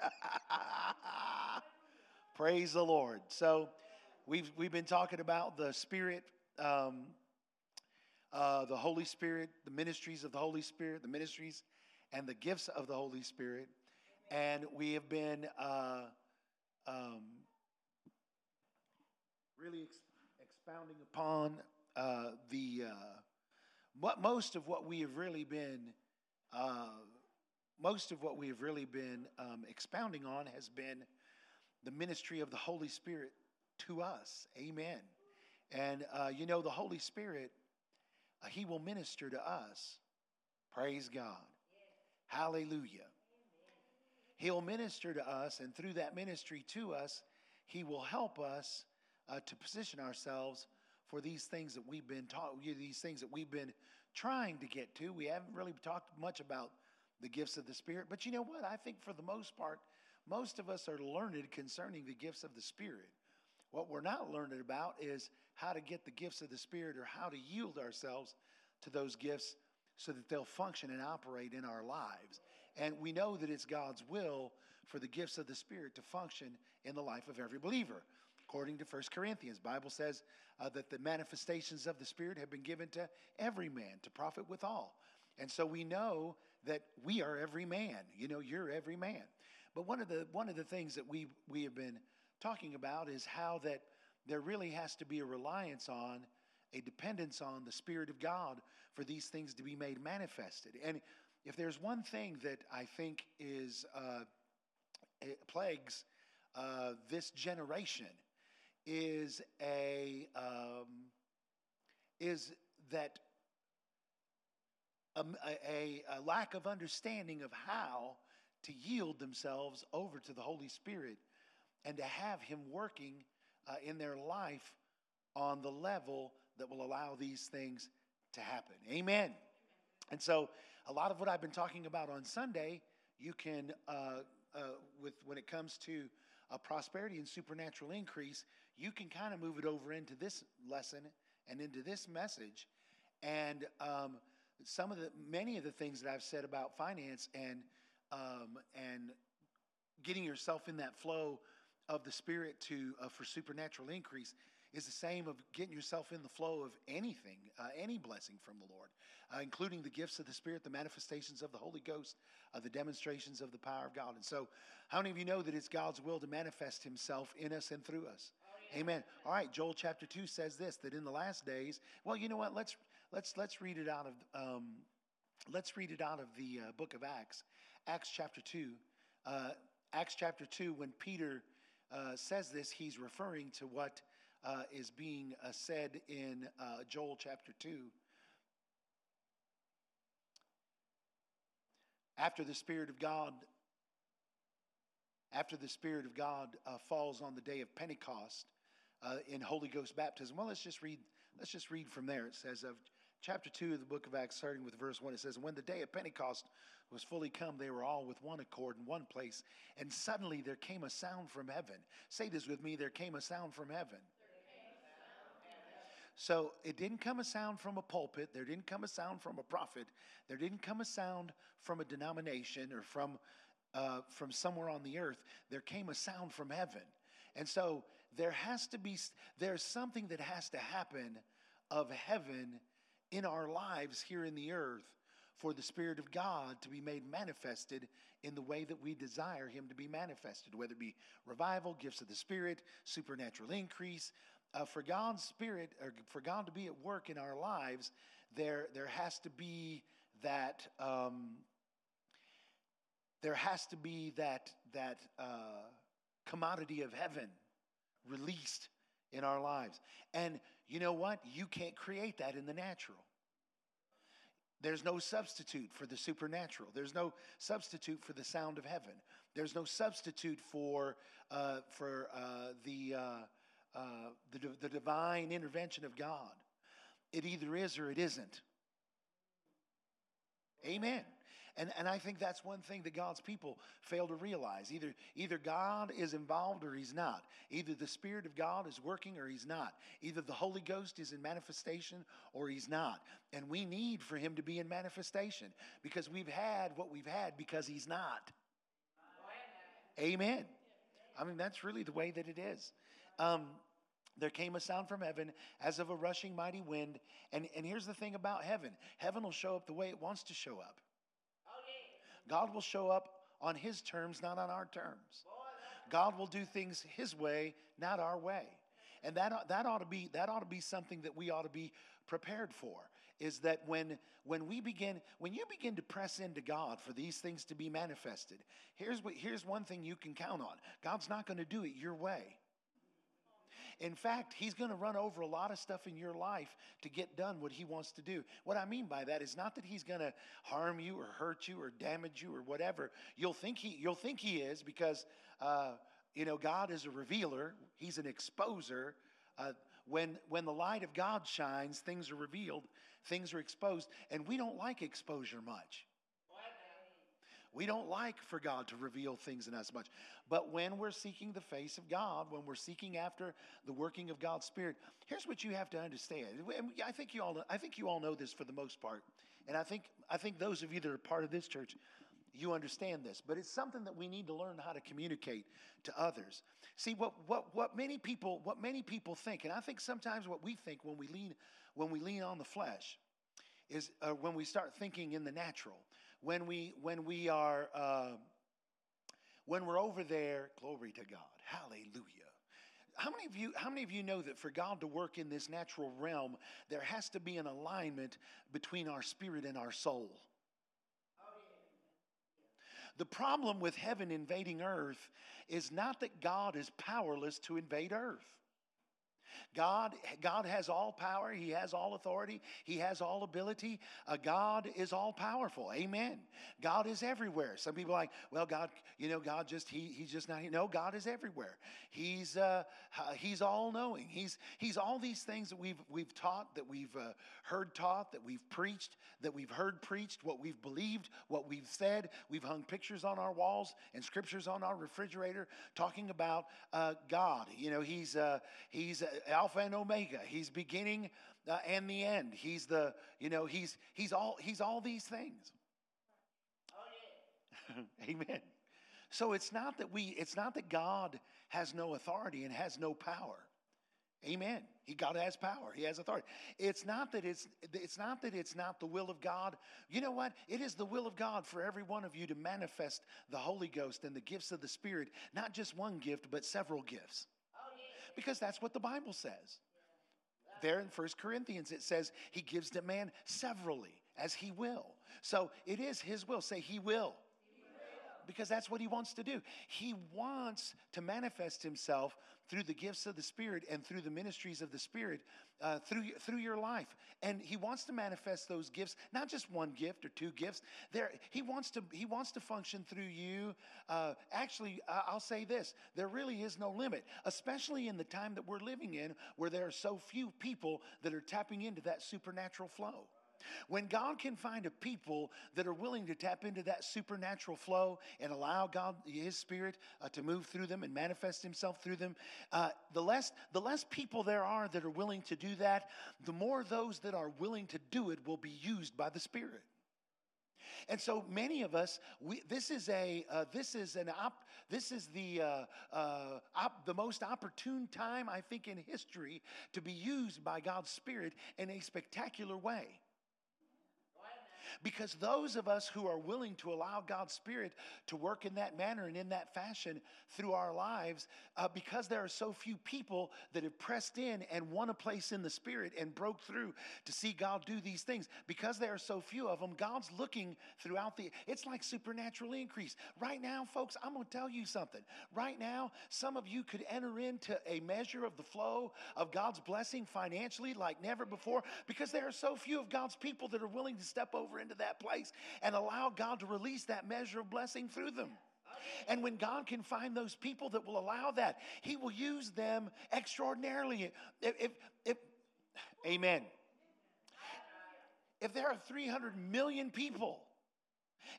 Praise the Lord. So, we've we've been talking about the Spirit, um, uh, the Holy Spirit, the ministries of the Holy Spirit, the ministries and the gifts of the Holy Spirit, and we have been uh, um, really ex- expounding upon uh, the uh, what most of what we have really been. Most of what we have really been um, expounding on has been the ministry of the Holy Spirit to us. Amen. And uh, you know, the Holy Spirit, uh, He will minister to us. Praise God. Hallelujah. He'll minister to us, and through that ministry to us, He will help us uh, to position ourselves for these things that we've been taught, these things that we've been trying to get to. We haven't really talked much about the gifts of the Spirit, but you know what? I think for the most part, most of us are learned concerning the gifts of the Spirit. What we're not learned about is how to get the gifts of the Spirit or how to yield ourselves to those gifts so that they'll function and operate in our lives. And we know that it's God's will for the gifts of the Spirit to function in the life of every believer. According to 1 Corinthians, Bible says uh, that the manifestations of the Spirit have been given to every man to profit withal. And so we know that we are every man. You know, you're every man. But one of the one of the things that we we have been talking about is how that there really has to be a reliance on a dependence on the Spirit of God for these things to be made manifested. And if there's one thing that I think is uh, plagues uh, this generation, is a um, is that a, a, a lack of understanding of how to yield themselves over to the Holy Spirit and to have Him working uh, in their life on the level that will allow these things to happen. Amen. And so, a lot of what I've been talking about on Sunday, you can, uh, uh, with when it comes to uh, prosperity and supernatural increase, you can kind of move it over into this lesson and into this message. And um, some of the, many of the things that I've said about finance and um, and getting yourself in that flow of the Spirit to uh, for supernatural increase is the same of getting yourself in the flow of anything, uh, any blessing from the Lord, uh, including the gifts of the Spirit, the manifestations of the Holy Ghost, uh, the demonstrations of the power of God. And so, how many of you know that it's God's will to manifest Himself in us and through us? Amen. All right, Joel chapter two says this: that in the last days, well, you know what? Let's let's let's read it out of um, let's read it out of the uh, book of Acts, Acts chapter two. Uh, Acts chapter two, when Peter uh, says this, he's referring to what uh, is being uh, said in uh, Joel chapter 2. After the Spirit of God, after the Spirit of God uh, falls on the day of Pentecost uh, in Holy Ghost baptism. Well, let's just read. Let's just read from there. It says of chapter two of the book of Acts, starting with verse one. It says, "When the day of Pentecost was fully come, they were all with one accord in one place, and suddenly there came a sound from heaven. Say this with me: There came a sound from heaven." So it didn't come a sound from a pulpit. There didn't come a sound from a prophet. There didn't come a sound from a denomination or from, uh, from somewhere on the earth. There came a sound from heaven. And so there has to be, there's something that has to happen of heaven in our lives here in the earth for the Spirit of God to be made manifested in the way that we desire Him to be manifested, whether it be revival, gifts of the Spirit, supernatural increase, uh, for God's Spirit, or for God to be at work in our lives, there, there has to be that. Um, there has to be that that uh, commodity of heaven released in our lives, and you know what? You can't create that in the natural. There's no substitute for the supernatural. There's no substitute for the sound of heaven. There's no substitute for uh, for uh, the uh, uh, the, the divine intervention of God. It either is or it isn't. Amen. And, and I think that's one thing that God's people fail to realize. Either, either God is involved or He's not. Either the Spirit of God is working or He's not. Either the Holy Ghost is in manifestation or He's not. And we need for Him to be in manifestation because we've had what we've had because He's not. Amen. I mean, that's really the way that it is. Um, there came a sound from heaven as of a rushing mighty wind. And, and here's the thing about heaven heaven will show up the way it wants to show up. God will show up on His terms, not on our terms. God will do things His way, not our way. And that, that, ought to be, that ought to be something that we ought to be prepared for is that when, when we begin when you begin to press into god for these things to be manifested here's what here's one thing you can count on god's not going to do it your way in fact, he's going to run over a lot of stuff in your life to get done what he wants to do. What I mean by that is not that he's going to harm you or hurt you or damage you or whatever. You'll think he, you'll think he is because, uh, you know, God is a revealer, he's an exposer. Uh, when, when the light of God shines, things are revealed, things are exposed, and we don't like exposure much. We don't like for God to reveal things in us much. But when we're seeking the face of God, when we're seeking after the working of God's Spirit, here's what you have to understand. I think you all I think you all know this for the most part. And I think I think those of you that are part of this church, you understand this, but it's something that we need to learn how to communicate to others. See what what what many people what many people think, and I think sometimes what we think when we lean when we lean on the flesh is uh, when we start thinking in the natural when we when we are uh, when we're over there glory to god hallelujah. How many of you how many of you know that for god to work in this natural realm there has to be an alignment between our spirit and our soul? The problem with heaven invading earth is not that god is powerless to invade earth God, God has all power. He has all authority. He has all ability. Uh, God is all powerful. Amen. God is everywhere. Some people are like, well, God, you know, God just he he's just not. Here. No, God is everywhere. He's uh, he's all knowing. He's he's all these things that we've we've taught, that we've uh, heard taught, that we've preached, that we've heard preached, what we've believed, what we've said. We've hung pictures on our walls and scriptures on our refrigerator talking about uh, God. You know, he's uh, he's uh, Alpha and Omega. He's beginning uh, and the end. He's the, you know, he's he's all he's all these things. Oh, yeah. Amen. So it's not that we it's not that God has no authority and has no power. Amen. He God has power. He has authority. It's not that it's it's not that it's not the will of God. You know what? It is the will of God for every one of you to manifest the Holy Ghost and the gifts of the Spirit, not just one gift, but several gifts because that's what the Bible says. There in First Corinthians, it says he gives to man severally as he will. So it is his will. Say, he will. Because that's what he wants to do. He wants to manifest himself through the gifts of the Spirit and through the ministries of the Spirit uh, through, through your life. And he wants to manifest those gifts, not just one gift or two gifts. There, he, wants to, he wants to function through you. Uh, actually, I'll say this there really is no limit, especially in the time that we're living in where there are so few people that are tapping into that supernatural flow. When God can find a people that are willing to tap into that supernatural flow and allow God, His Spirit, uh, to move through them and manifest Himself through them, uh, the less the less people there are that are willing to do that, the more those that are willing to do it will be used by the Spirit. And so many of us, we, this is a uh, this is an op, this is the uh, uh, op, the most opportune time I think in history to be used by God's Spirit in a spectacular way. Because those of us who are willing to allow God's Spirit to work in that manner and in that fashion through our lives, uh, because there are so few people that have pressed in and won a place in the Spirit and broke through to see God do these things, because there are so few of them, God's looking throughout the, it's like supernatural increase. Right now, folks, I'm going to tell you something. Right now, some of you could enter into a measure of the flow of God's blessing financially like never before because there are so few of God's people that are willing to step over into that place and allow God to release that measure of blessing through them. And when God can find those people that will allow that, He will use them extraordinarily. If, if, if amen. If there are 300 million people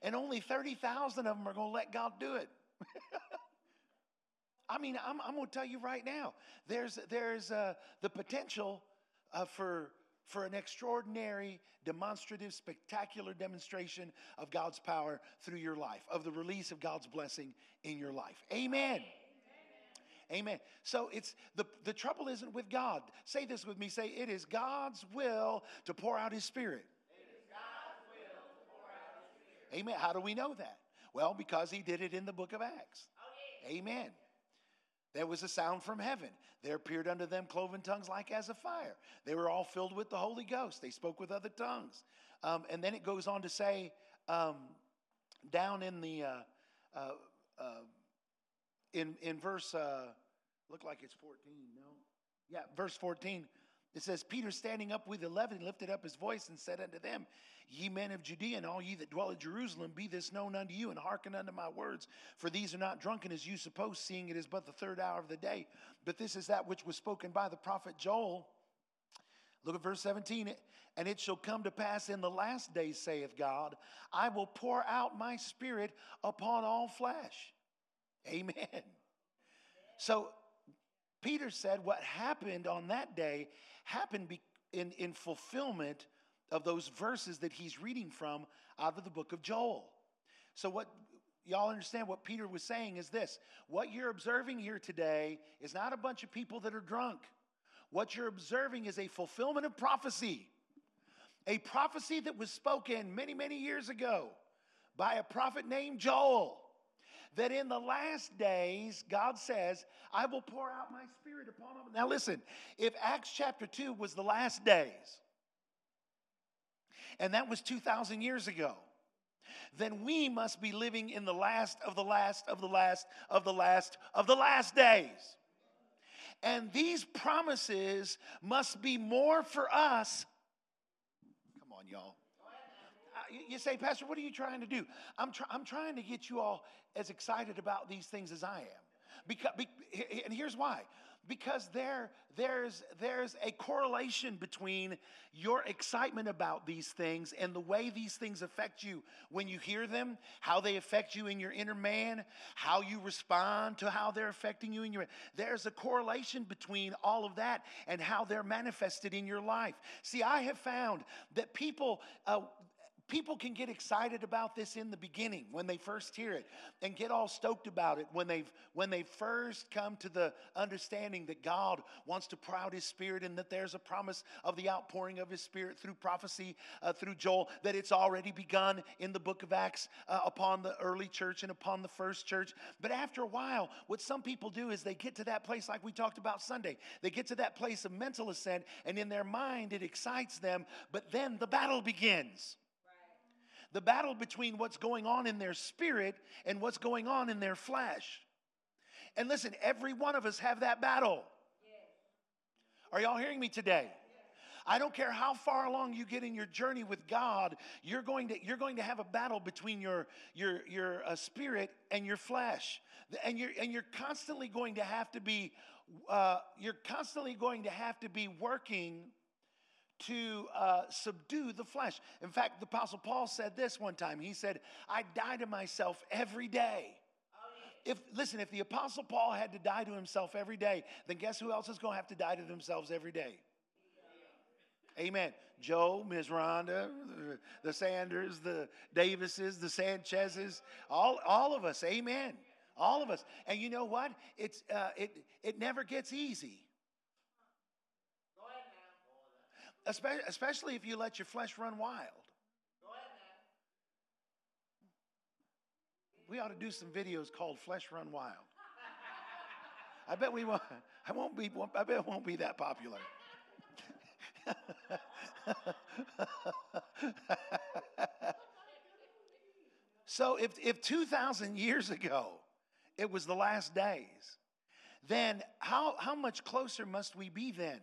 and only 30,000 of them are going to let God do it. I mean, I'm, I'm going to tell you right now, there's, there's uh, the potential uh, for for an extraordinary, demonstrative, spectacular demonstration of God's power through your life, of the release of God's blessing in your life. Amen. Amen. So it's the, the trouble isn't with God. Say this with me. Say, it is God's will to pour out his spirit. Amen. How do we know that? Well, because he did it in the book of Acts. Oh, Amen. There was a sound from heaven. There appeared unto them cloven tongues like as a fire. They were all filled with the Holy Ghost. They spoke with other tongues. Um, and then it goes on to say, um, down in the, uh, uh, uh, in, in verse, uh, look like it's 14, no? Yeah, verse 14. It says, Peter standing up with eleven lifted up his voice and said unto them, Ye men of Judea and all ye that dwell at Jerusalem, be this known unto you, and hearken unto my words. For these are not drunken as you suppose, seeing it is but the third hour of the day. But this is that which was spoken by the prophet Joel. Look at verse 17. And it shall come to pass in the last days, saith God, I will pour out my spirit upon all flesh. Amen. So Peter said what happened on that day happened in, in fulfillment of those verses that he's reading from out of the book of Joel. So, what y'all understand what Peter was saying is this what you're observing here today is not a bunch of people that are drunk. What you're observing is a fulfillment of prophecy, a prophecy that was spoken many, many years ago by a prophet named Joel. That in the last days, God says, I will pour out my spirit upon them. Now, listen, if Acts chapter 2 was the last days, and that was 2,000 years ago, then we must be living in the last of the last of the last of the last of the last days. And these promises must be more for us. Come on, y'all. Uh, you say, Pastor, what are you trying to do? I'm, try- I'm trying to get you all as excited about these things as I am. Because, be, and here's why because there, there's, there's a correlation between your excitement about these things and the way these things affect you when you hear them, how they affect you in your inner man, how you respond to how they're affecting you in your there's a correlation between all of that and how they're manifested in your life. See, I have found that people uh, People can get excited about this in the beginning when they first hear it and get all stoked about it when they've when they first come to the understanding that God wants to pour out his spirit and that there's a promise of the outpouring of his spirit through prophecy uh, through Joel that it's already begun in the book of Acts uh, upon the early church and upon the first church. But after a while what some people do is they get to that place like we talked about Sunday. They get to that place of mental ascent and in their mind it excites them but then the battle begins the battle between what's going on in their spirit and what's going on in their flesh. And listen, every one of us have that battle. Are y'all hearing me today? I don't care how far along you get in your journey with God, you're going to, you're going to have a battle between your, your, your uh, spirit and your flesh. And you're, and you're constantly going to have to be, uh, you're constantly going to have to be working to uh, subdue the flesh. In fact, the Apostle Paul said this one time. He said, I die to myself every day. If listen, if the apostle Paul had to die to himself every day, then guess who else is going to have to die to themselves every day? Amen. Joe, Ms. Rhonda, the Sanders, the Davises, the Sanchezes, all, all of us. Amen. All of us. And you know what? It's, uh, it, it never gets easy. Especially if you let your flesh run wild. We ought to do some videos called Flesh Run Wild. I bet we won't. I won't be. I bet it won't be that popular. so if if two thousand years ago it was the last days, then how how much closer must we be then?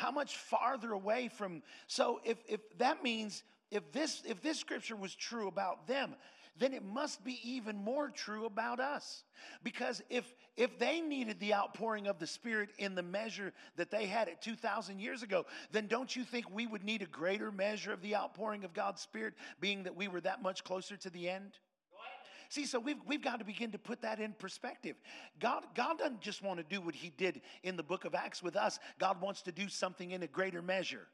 How much farther away from so if if that means if this if this scripture was true about them then it must be even more true about us. Because if if they needed the outpouring of the spirit in the measure that they had it 2000 years ago then don't you think we would need a greater measure of the outpouring of God's spirit being that we were that much closer to the end See, so we've, we've got to begin to put that in perspective. God, God doesn't just want to do what he did in the book of Acts with us, God wants to do something in a greater measure.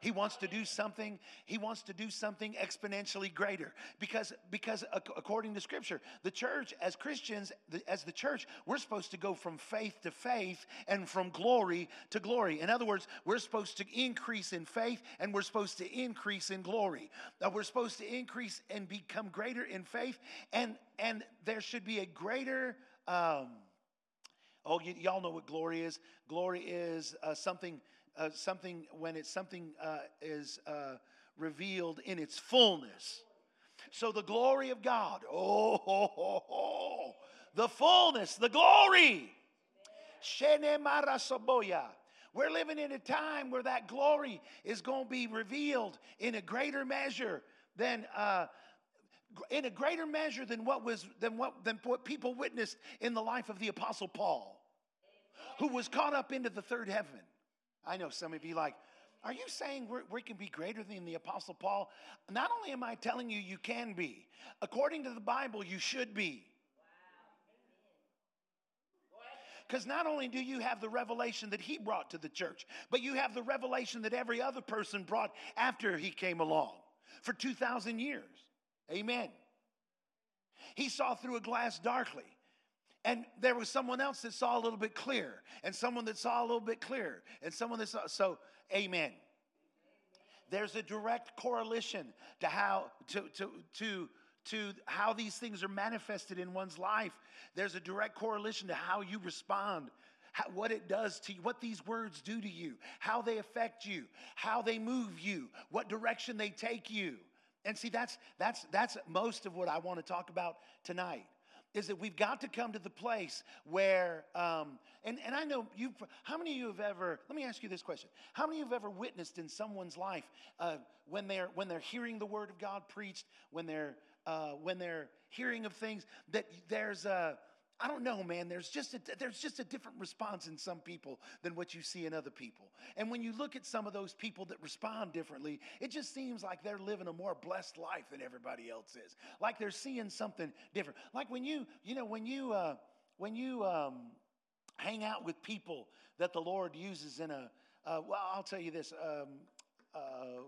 He wants to do something, he wants to do something exponentially greater. Because, because according to scripture, the church, as Christians, as the church, we're supposed to go from faith to faith and from glory to glory. In other words, we're supposed to increase in faith and we're supposed to increase in glory. Now, we're supposed to increase and become greater in faith, and and there should be a greater um, oh, y- y'all know what glory is. Glory is uh, something uh, something when it's something uh, is uh, revealed in its fullness. So the glory of God, oh, the fullness, the glory. We're living in a time where that glory is going to be revealed in a greater measure than uh, in a greater measure than what was than what than what people witnessed in the life of the apostle Paul, who was caught up into the third heaven. I know some of you like, are you saying we can be greater than the Apostle Paul? Not only am I telling you you can be, according to the Bible, you should be. Because not only do you have the revelation that he brought to the church, but you have the revelation that every other person brought after he came along for 2,000 years. Amen. He saw through a glass darkly. And there was someone else that saw a little bit clear, and someone that saw a little bit clearer, and someone that saw. So, amen. There's a direct correlation to how to to to to how these things are manifested in one's life. There's a direct correlation to how you respond, how, what it does to you, what these words do to you, how they affect you, how they move you, what direction they take you. And see, that's that's that's most of what I want to talk about tonight is that we've got to come to the place where, um, and, and I know you, how many of you have ever, let me ask you this question. How many of you have ever witnessed in someone's life uh, when, they're, when they're hearing the word of God preached, when they're, uh, when they're hearing of things, that there's a, I don't know, man. There's just a, there's just a different response in some people than what you see in other people. And when you look at some of those people that respond differently, it just seems like they're living a more blessed life than everybody else is. Like they're seeing something different. Like when you, you know, when you uh, when you um, hang out with people that the Lord uses in a, uh, well, I'll tell you this. Um, uh,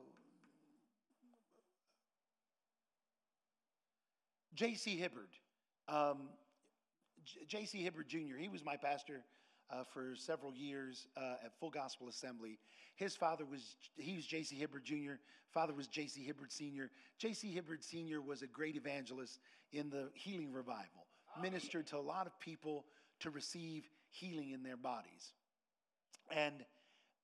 J.C. Hibbard. Um, J.C. Hibbard Jr., he was my pastor uh, for several years uh, at Full Gospel Assembly. His father was, he was J.C. Hibbard Jr., father was J.C. Hibbard Sr. J.C. Hibbard Sr. was a great evangelist in the healing revival, ministered to a lot of people to receive healing in their bodies. And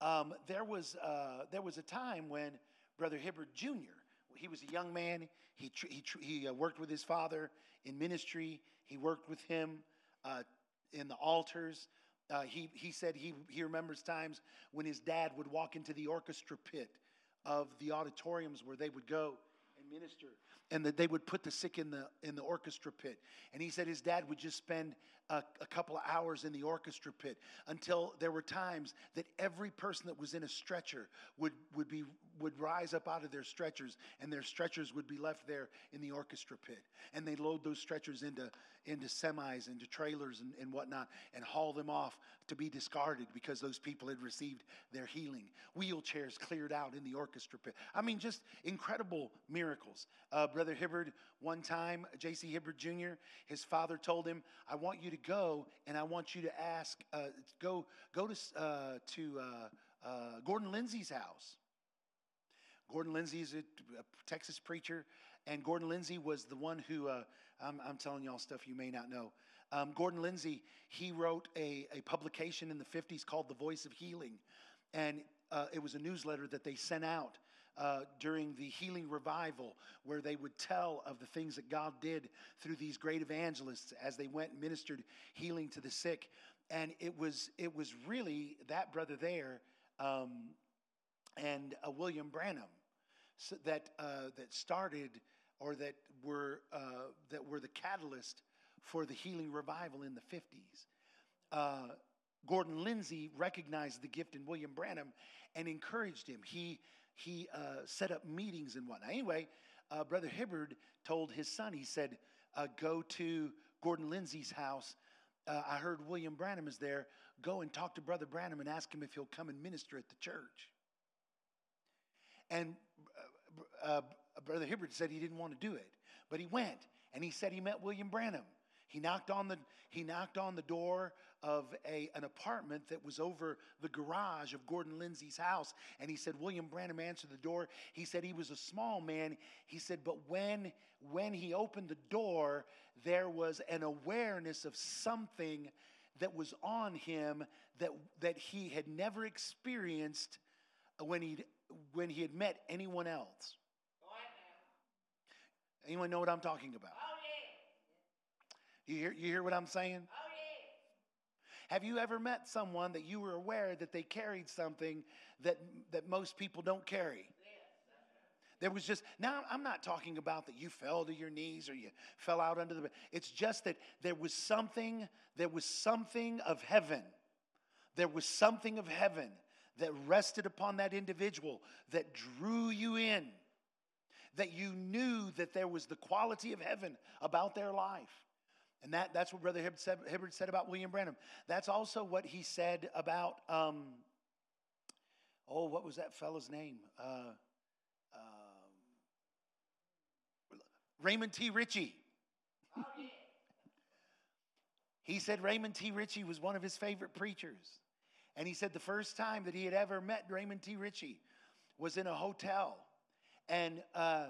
um, there, was, uh, there was a time when Brother Hibbard Jr., he was a young man. He, tr- he, tr- he uh, worked with his father in ministry. He worked with him uh, in the altars. Uh, he, he said he, he remembers times when his dad would walk into the orchestra pit of the auditoriums where they would go and minister and that they would put the sick in the in the orchestra pit and he said his dad would just spend a, a, couple of hours in the orchestra pit until there were times that every person that was in a stretcher would would be would rise up out of their stretchers and their stretchers would be left there in the orchestra pit. And they'd load those stretchers into into semis into trailers and, and whatnot and haul them off to be discarded because those people had received their healing. Wheelchairs cleared out in the orchestra pit. I mean just incredible miracles. Uh, brother hibbard one time j.c hibbard jr his father told him i want you to go and i want you to ask uh, go go to uh, to uh, uh, gordon lindsay's house Gordon Lindsay is a, a Texas preacher, and Gordon Lindsay was the one who, uh, I'm, I'm, telling y'all stuff you may not know. Um, Gordon Lindsay, he wrote a, a publication in the 50s called The Voice of Healing, and uh, it was a newsletter that they sent out uh, during the healing revival, where they would tell of the things that God did through these great evangelists as they went and ministered healing to the sick. And it was it was really that brother there um, and uh, William Branham so that, uh, that started or that were, uh, that were the catalyst for the healing revival in the 50s. Uh, Gordon Lindsay recognized the gift in William Branham and encouraged him. He, he uh, set up meetings and whatnot. Anyway, uh, Brother Hibbard told his son, he said, uh, go to Gordon Lindsay's house. Uh, I heard William Branham is there. Go and talk to Brother Branham and ask him if he'll come and minister at the church. And uh, uh, Brother Hibbard said he didn't want to do it, but he went and he said he met William Branham. He knocked on the he knocked on the door of a, an apartment that was over the garage of Gordon Lindsay's house. And he said, William Branham answered the door. He said he was a small man. He said, but when, when he opened the door, there was an awareness of something that was on him that, that he had never experienced when, he when he had met anyone else. Anyone know what I'm talking about? Oh, yeah. You hear, you hear what I'm saying? Have you ever met someone that you were aware that they carried something that, that most people don't carry? There was just, now I'm not talking about that you fell to your knees or you fell out under the bed. It's just that there was something, there was something of heaven. There was something of heaven that rested upon that individual that drew you in, that you knew that there was the quality of heaven about their life. And that, that's what Brother Hibbert said, Hibbert said, about William Branham. That's also what he said about, um, oh, what was that fellow's name? Uh, uh, Raymond T. Richey. He said Raymond T. Richey was one of his favorite preachers. And he said the first time that he had ever met Raymond T. Richey was in a hotel. And uh,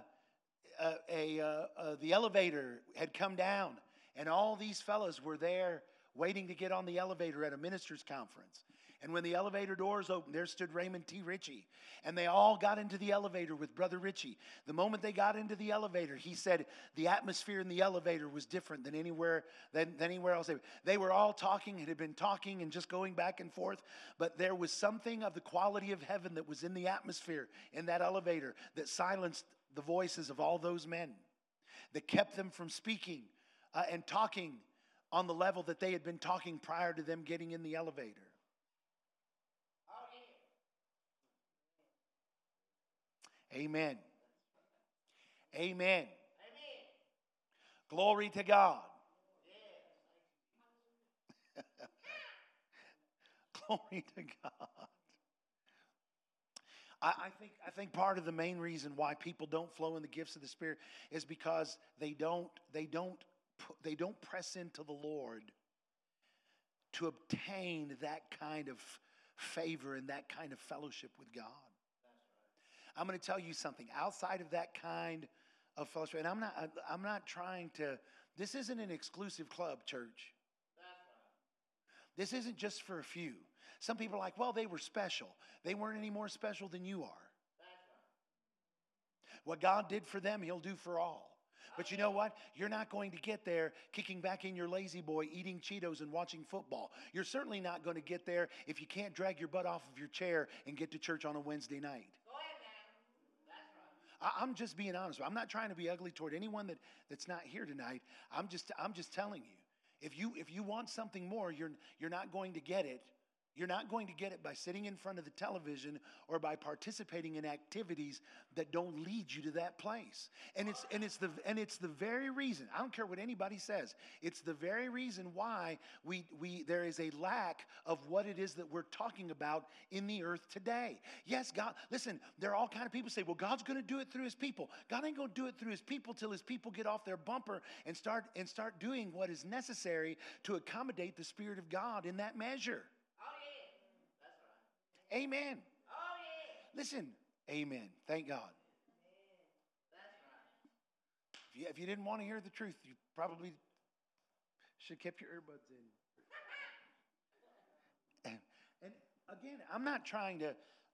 uh a, uh, uh, the elevator had come down and all these fellows were there waiting to get on the elevator at a minister's conference. And when the elevator doors opened, there stood Raymond T. Richey. And they all got into the elevator with Brother Richey. The moment they got into the elevator, he said the atmosphere in the elevator was different than anywhere than, than anywhere else. They were all talking, and had been talking and just going back and forth. But there was something of the quality of heaven that was in the atmosphere in that elevator that silenced the voices of all those men, that kept them from speaking uh, and talking on the level that they had been talking prior to them getting in the elevator. Amen. Amen. Amen. Glory to God. Glory to God. I, I, think, I think part of the main reason why people don't flow in the gifts of the Spirit is because they don't, they don't they don't press into the Lord to obtain that kind of favor and that kind of fellowship with God. I'm going to tell you something outside of that kind of fellowship, and I'm not, I'm not trying to, this isn't an exclusive club, church. This isn't just for a few. Some people are like, well, they were special. They weren't any more special than you are. What God did for them, He'll do for all. But you know what? You're not going to get there kicking back in your lazy boy, eating Cheetos, and watching football. You're certainly not going to get there if you can't drag your butt off of your chair and get to church on a Wednesday night. Go ahead then. That's wrong. I'm just being honest. I'm not trying to be ugly toward anyone that, that's not here tonight. I'm just, I'm just telling you. If you, if you want something more, you're, you're not going to get it you're not going to get it by sitting in front of the television or by participating in activities that don't lead you to that place. And it's and it's the and it's the very reason. I don't care what anybody says. It's the very reason why we we there is a lack of what it is that we're talking about in the earth today. Yes, God, listen, there are all kind of people say, "Well, God's going to do it through his people." God ain't going to do it through his people till his people get off their bumper and start and start doing what is necessary to accommodate the spirit of God in that measure. Amen. Oh, yeah. Listen, amen. Thank God. If you, if you didn't want to hear the truth, you probably should have kept your earbuds in. and, and again, I'm not trying to.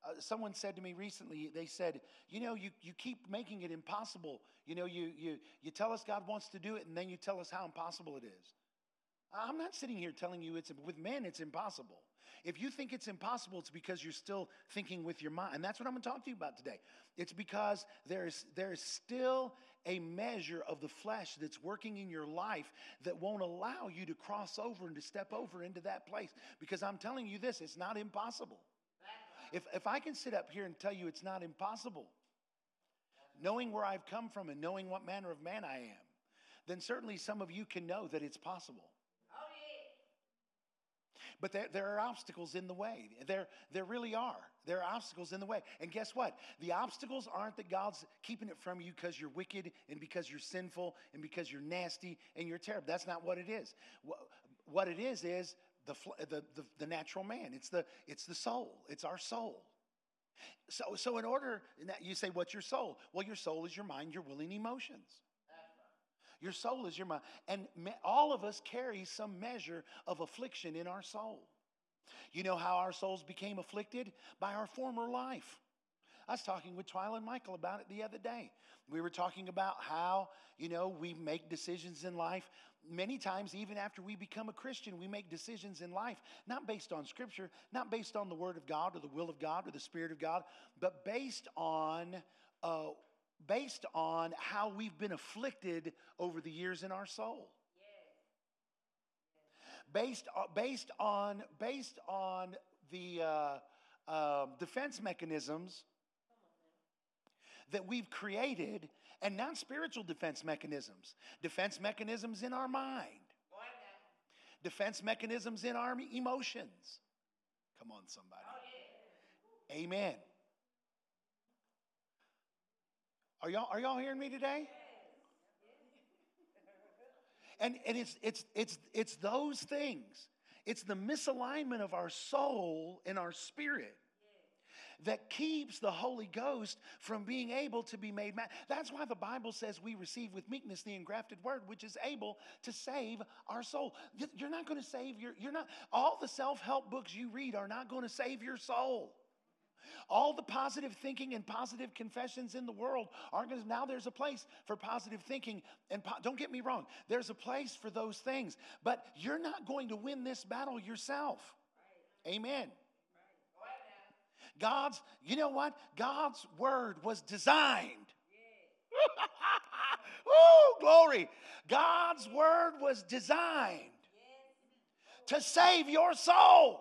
Uh, someone said to me recently, they said, You know, you, you keep making it impossible. You know, you, you, you tell us God wants to do it, and then you tell us how impossible it is. I'm not sitting here telling you it's with men, it's impossible. If you think it's impossible, it's because you're still thinking with your mind. And that's what I'm going to talk to you about today. It's because there's, there's still a measure of the flesh that's working in your life that won't allow you to cross over and to step over into that place. Because I'm telling you this, it's not impossible. If, if I can sit up here and tell you it's not impossible, knowing where I've come from and knowing what manner of man I am, then certainly some of you can know that it's possible. But there, there are obstacles in the way. There, there really are. There are obstacles in the way. And guess what? The obstacles aren't that God's keeping it from you because you're wicked and because you're sinful and because you're nasty and you're terrible. That's not what it is. What it is is the, the, the, the natural man. It's the, it's the soul. It's our soul. So, so in order, you say, what's your soul? Well, your soul is your mind, your will, and emotions. Your soul is your mind. And all of us carry some measure of affliction in our soul. You know how our souls became afflicted? By our former life. I was talking with Twyla and Michael about it the other day. We were talking about how, you know, we make decisions in life. Many times, even after we become a Christian, we make decisions in life not based on Scripture, not based on the Word of God or the will of God or the Spirit of God, but based on uh, based on how we've been afflicted over the years in our soul. Based, uh, based on, based on the uh, uh, defense mechanisms that we've created, and not spiritual defense mechanisms, defense mechanisms in our mind, defense mechanisms in our emotions. Come on, somebody. Amen. Are y'all, are y'all hearing me today? And, and it's, it's, it's, it's those things. It's the misalignment of our soul and our spirit that keeps the Holy Ghost from being able to be made mad. That's why the Bible says we receive with meekness the engrafted word, which is able to save our soul. You're not going to save your, you're not, all the self help books you read are not going to save your soul. All the positive thinking and positive confessions in the world aren't going to. Now there's a place for positive thinking. And po- don't get me wrong, there's a place for those things. But you're not going to win this battle yourself. Right. Amen. Right. God's, you know what? God's word was designed. oh, glory. God's word was designed to save your soul.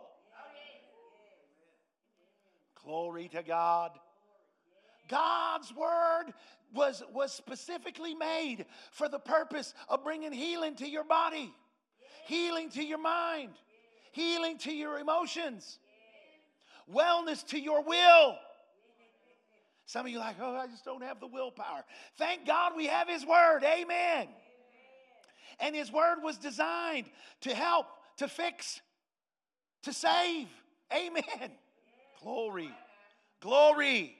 Glory to God. God's word was, was specifically made for the purpose of bringing healing to your body, healing to your mind, healing to your emotions, wellness to your will. Some of you like, oh, I just don't have the willpower. Thank God we have His Word. Amen. And His Word was designed to help, to fix, to save. Amen. Glory. Glory.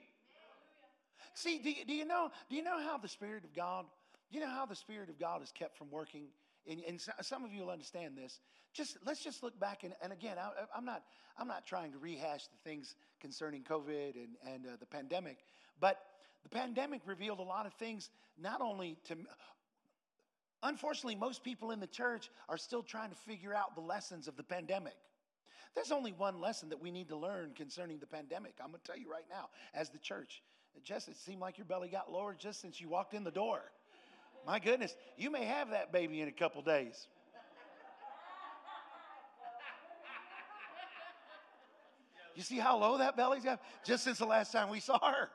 See, do you, do you, know, do you know how the Spirit of God, you know how the Spirit of God is kept from working? And, and some of you will understand this. Just let's just look back and, and again, I, am not I'm not trying to rehash the things concerning COVID and, and uh, the pandemic, but the pandemic revealed a lot of things, not only to Unfortunately, most people in the church are still trying to figure out the lessons of the pandemic. There's only one lesson that we need to learn concerning the pandemic. I'm going to tell you right now, as the church. Just it seemed like your belly got lower just since you walked in the door. My goodness, you may have that baby in a couple days. You see how low that belly's got? Just since the last time we saw her.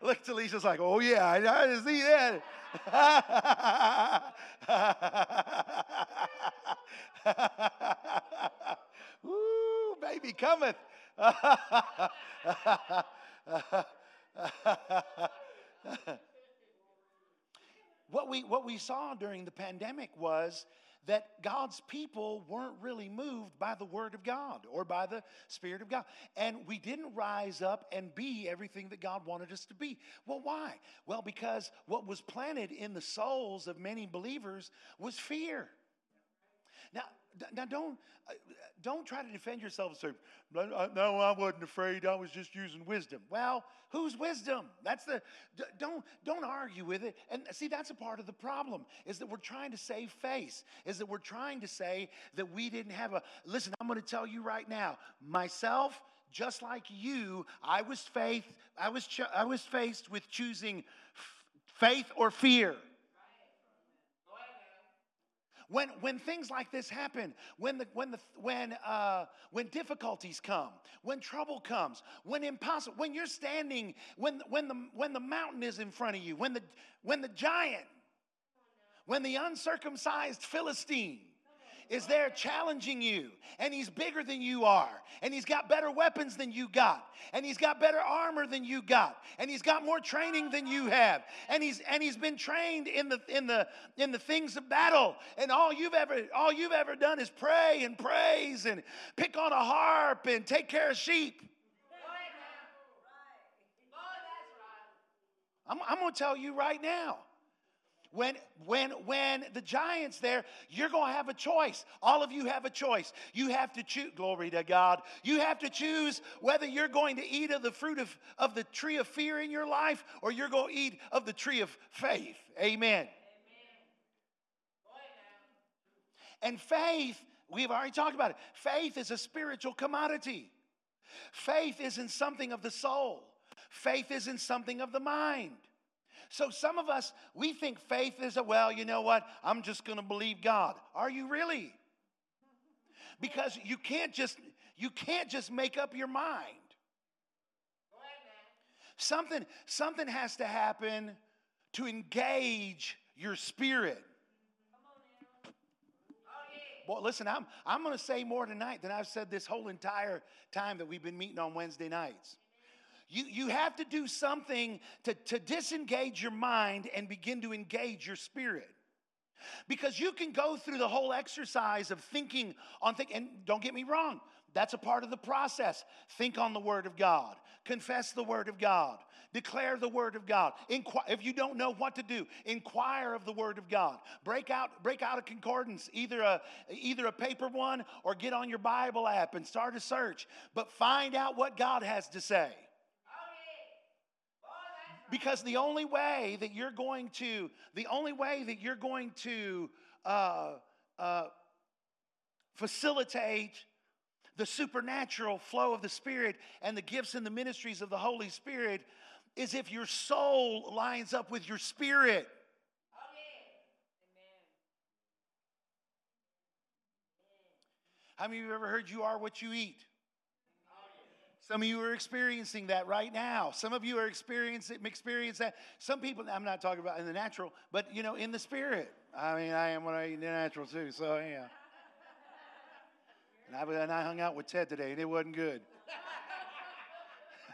Look, Talisha's like, oh yeah, I, I see that. Woo, baby cometh. what, we, what we saw during the pandemic was that God's people weren't really moved by the Word of God or by the Spirit of God. And we didn't rise up and be everything that God wanted us to be. Well, why? Well, because what was planted in the souls of many believers was fear. Now, now don't uh, don't try to defend yourself and say, "No, I wasn't afraid. I was just using wisdom." Well, whose wisdom? That's the don't don't argue with it. And see, that's a part of the problem is that we're trying to save face. Is that we're trying to say that we didn't have a. Listen, I'm going to tell you right now, myself. Just like you, I was faith. I was I was faced with choosing faith or fear. When, when things like this happen, when, the, when, the, when, uh, when difficulties come, when trouble comes, when impossible, when you're standing, when, when, the, when the mountain is in front of you, when the, when the giant when the uncircumcised Philistine is there challenging you, and he's bigger than you are, and he's got better weapons than you got, and he's got better armor than you got, and he's got more training than you have, and he's and he's been trained in the in the in the things of battle, and all you've ever all you've ever done is pray and praise and pick on a harp and take care of sheep. I'm, I'm going to tell you right now when when when the giants there you're going to have a choice. All of you have a choice. You have to choose glory to god. You have to choose whether you're going to eat of the fruit of, of the tree of fear in your life or you're going to eat of the tree of faith. Amen, amen. and faith we've already talked about it. Faith is a spiritual commodity. Faith isn't something of the soul. Faith isn't something of the mind so some of us, we think faith is a, well, you know what? I'm just going to believe God. Are you really? Because you can't just you can't just make up your mind. Something something has to happen to engage your spirit. Well, listen, I'm, I'm going to say more tonight than I've said this whole entire time that we've been meeting on Wednesday nights. You, you have to do something to, to disengage your mind and begin to engage your spirit. Because you can go through the whole exercise of thinking on things, and don't get me wrong, that's a part of the process. Think on the Word of God, confess the Word of God, declare the Word of God. Inqu- if you don't know what to do, inquire of the Word of God. Break out, break out a concordance, either a either a paper one or get on your Bible app and start a search. But find out what God has to say. Because the only way that you're going to, the only way that you're going to uh, uh, facilitate the supernatural flow of the Spirit and the gifts and the ministries of the Holy Spirit is if your soul lines up with your spirit. How many of you ever heard you are what you eat? Some of you are experiencing that right now. Some of you are experiencing experience that. Some people, I'm not talking about in the natural, but you know, in the spirit. I mean, I am when I eat in the natural too, so yeah. And I, and I hung out with Ted today, and it wasn't good.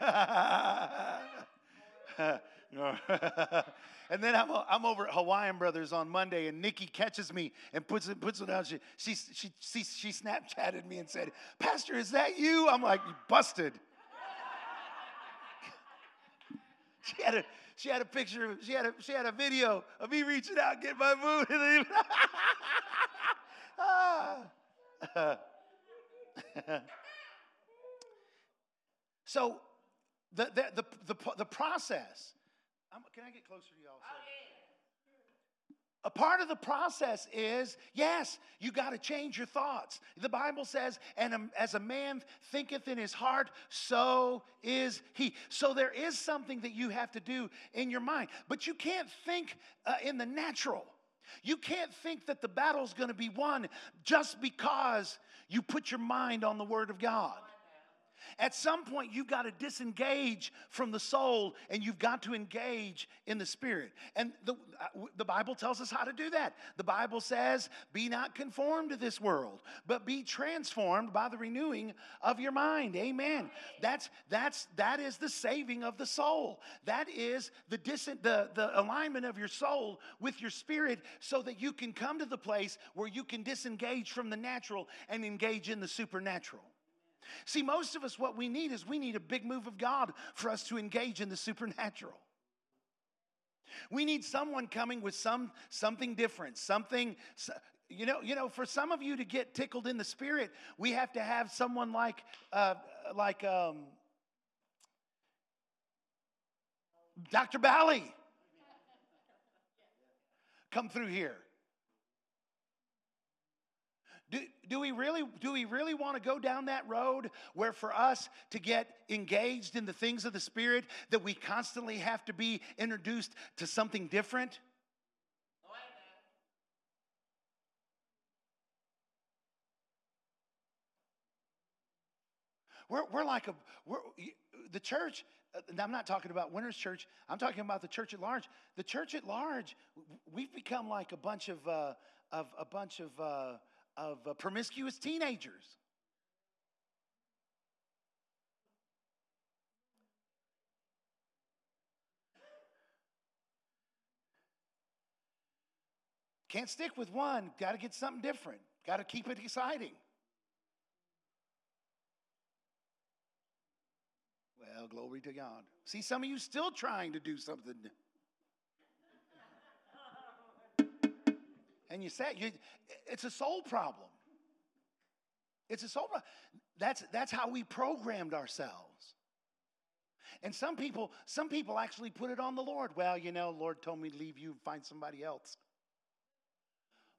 and then I'm, I'm over at Hawaiian Brothers on Monday, and Nikki catches me and puts it, puts it down. She, she, she, she, she Snapchatted me and said, Pastor, is that you? I'm like, "You busted. she had a she had a picture she had a she had a video of me reaching out getting my food ah. so the, the, the, the, the process I'm, can I get closer to y'all? A part of the process is yes, you got to change your thoughts. The Bible says, and as a man thinketh in his heart, so is he. So there is something that you have to do in your mind, but you can't think uh, in the natural. You can't think that the battle's going to be won just because you put your mind on the Word of God. At some point, you've got to disengage from the soul and you've got to engage in the spirit. And the, uh, the Bible tells us how to do that. The Bible says, Be not conformed to this world, but be transformed by the renewing of your mind. Amen. That's, that's, that is the saving of the soul. That is the, dis- the, the alignment of your soul with your spirit so that you can come to the place where you can disengage from the natural and engage in the supernatural. See, most of us, what we need is we need a big move of God for us to engage in the supernatural. We need someone coming with some something different, something you know, you know, for some of you to get tickled in the spirit, we have to have someone like uh, like um, Dr. Bally come through here. Do, do, we really, do we really want to go down that road where for us to get engaged in the things of the Spirit that we constantly have to be introduced to something different? We're, we're like a, we're, the church, uh, I'm not talking about Winners Church, I'm talking about the church at large. The church at large, we've become like a bunch of, uh, of a bunch of, uh, of uh, promiscuous teenagers. Can't stick with one, got to get something different, got to keep it exciting. Well, glory to God. See, some of you still trying to do something. And you say you, it's a soul problem. It's a soul problem. That's, that's how we programmed ourselves. And some people, some people actually put it on the Lord. Well, you know, Lord told me to leave you and find somebody else.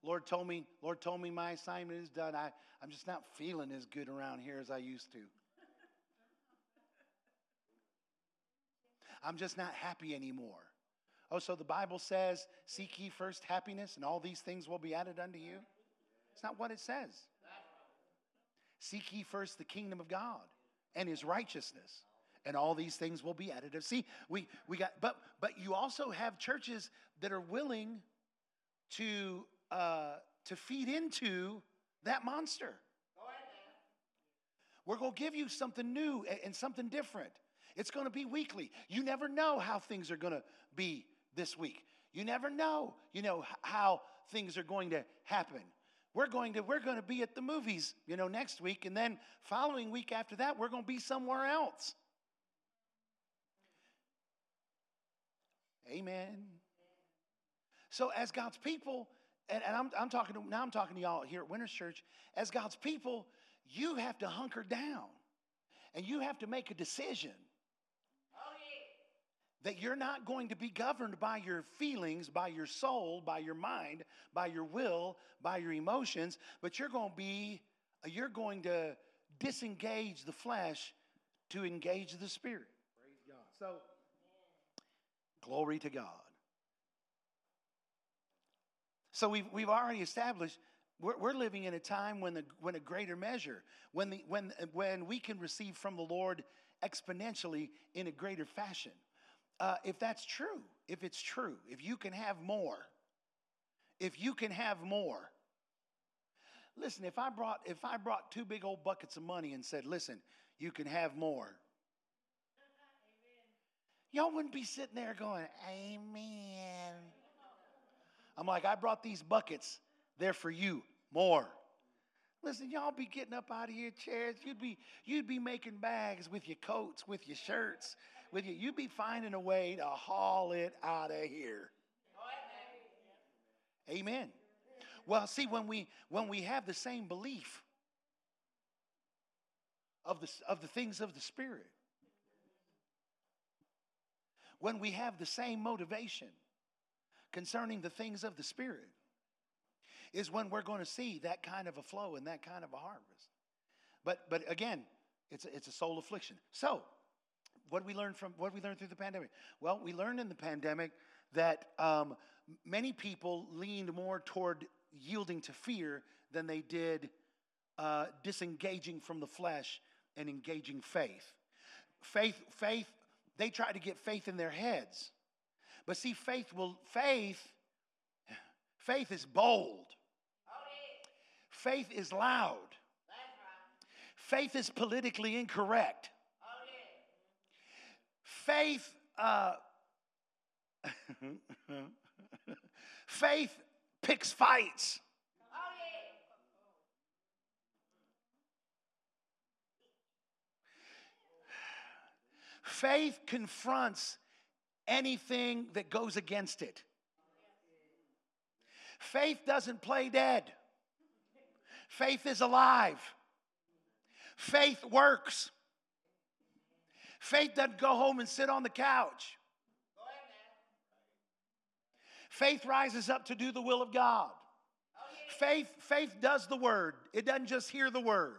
Lord told me, Lord told me my assignment is done. I, I'm just not feeling as good around here as I used to. I'm just not happy anymore. Oh, so the Bible says, Seek ye first happiness, and all these things will be added unto you? It's not what it says. Seek ye first the kingdom of God and his righteousness, and all these things will be added. See, we, we got, but, but you also have churches that are willing to, uh, to feed into that monster. We're going to give you something new and something different. It's going to be weekly. You never know how things are going to be this week. You never know, you know, how things are going to happen. We're going to we're going to be at the movies, you know, next week and then following week after that we're going to be somewhere else. Amen. So as God's people, and, and I'm, I'm talking to, now I'm talking to y'all here at Winners Church, as God's people, you have to hunker down and you have to make a decision that you're not going to be governed by your feelings, by your soul, by your mind, by your will, by your emotions, but you're going to be, uh, you're going to disengage the flesh to engage the spirit. Praise God. So, glory to God. So we've, we've already established we're, we're living in a time when, the, when a greater measure, when, the, when, when we can receive from the Lord exponentially in a greater fashion uh, if that's true, if it's true, if you can have more, if you can have more. Listen, if I brought if I brought two big old buckets of money and said, "Listen, you can have more," y'all wouldn't be sitting there going, "Amen." I'm like, I brought these buckets. They're for you. More. Listen, y'all be getting up out of your chairs. You'd be you'd be making bags with your coats, with your shirts, with you, you'd be finding a way to haul it out of here. Amen. Well, see, when we when we have the same belief of the, of the things of the Spirit, when we have the same motivation concerning the things of the Spirit, is when we're going to see that kind of a flow and that kind of a harvest. But but again, it's a, it's a soul affliction. So what did we learn from what we learn through the pandemic? Well, we learned in the pandemic that um, many people leaned more toward yielding to fear than they did uh, disengaging from the flesh and engaging faith. Faith, faith. They try to get faith in their heads, but see, faith will faith. Faith is bold. Faith is loud. Faith is politically incorrect faith, uh, faith picks fights. Faith confronts anything that goes against it. Faith doesn't play dead. Faith is alive. Faith works. Faith doesn't go home and sit on the couch. Faith rises up to do the will of God. Faith, faith does the word. It doesn't just hear the word.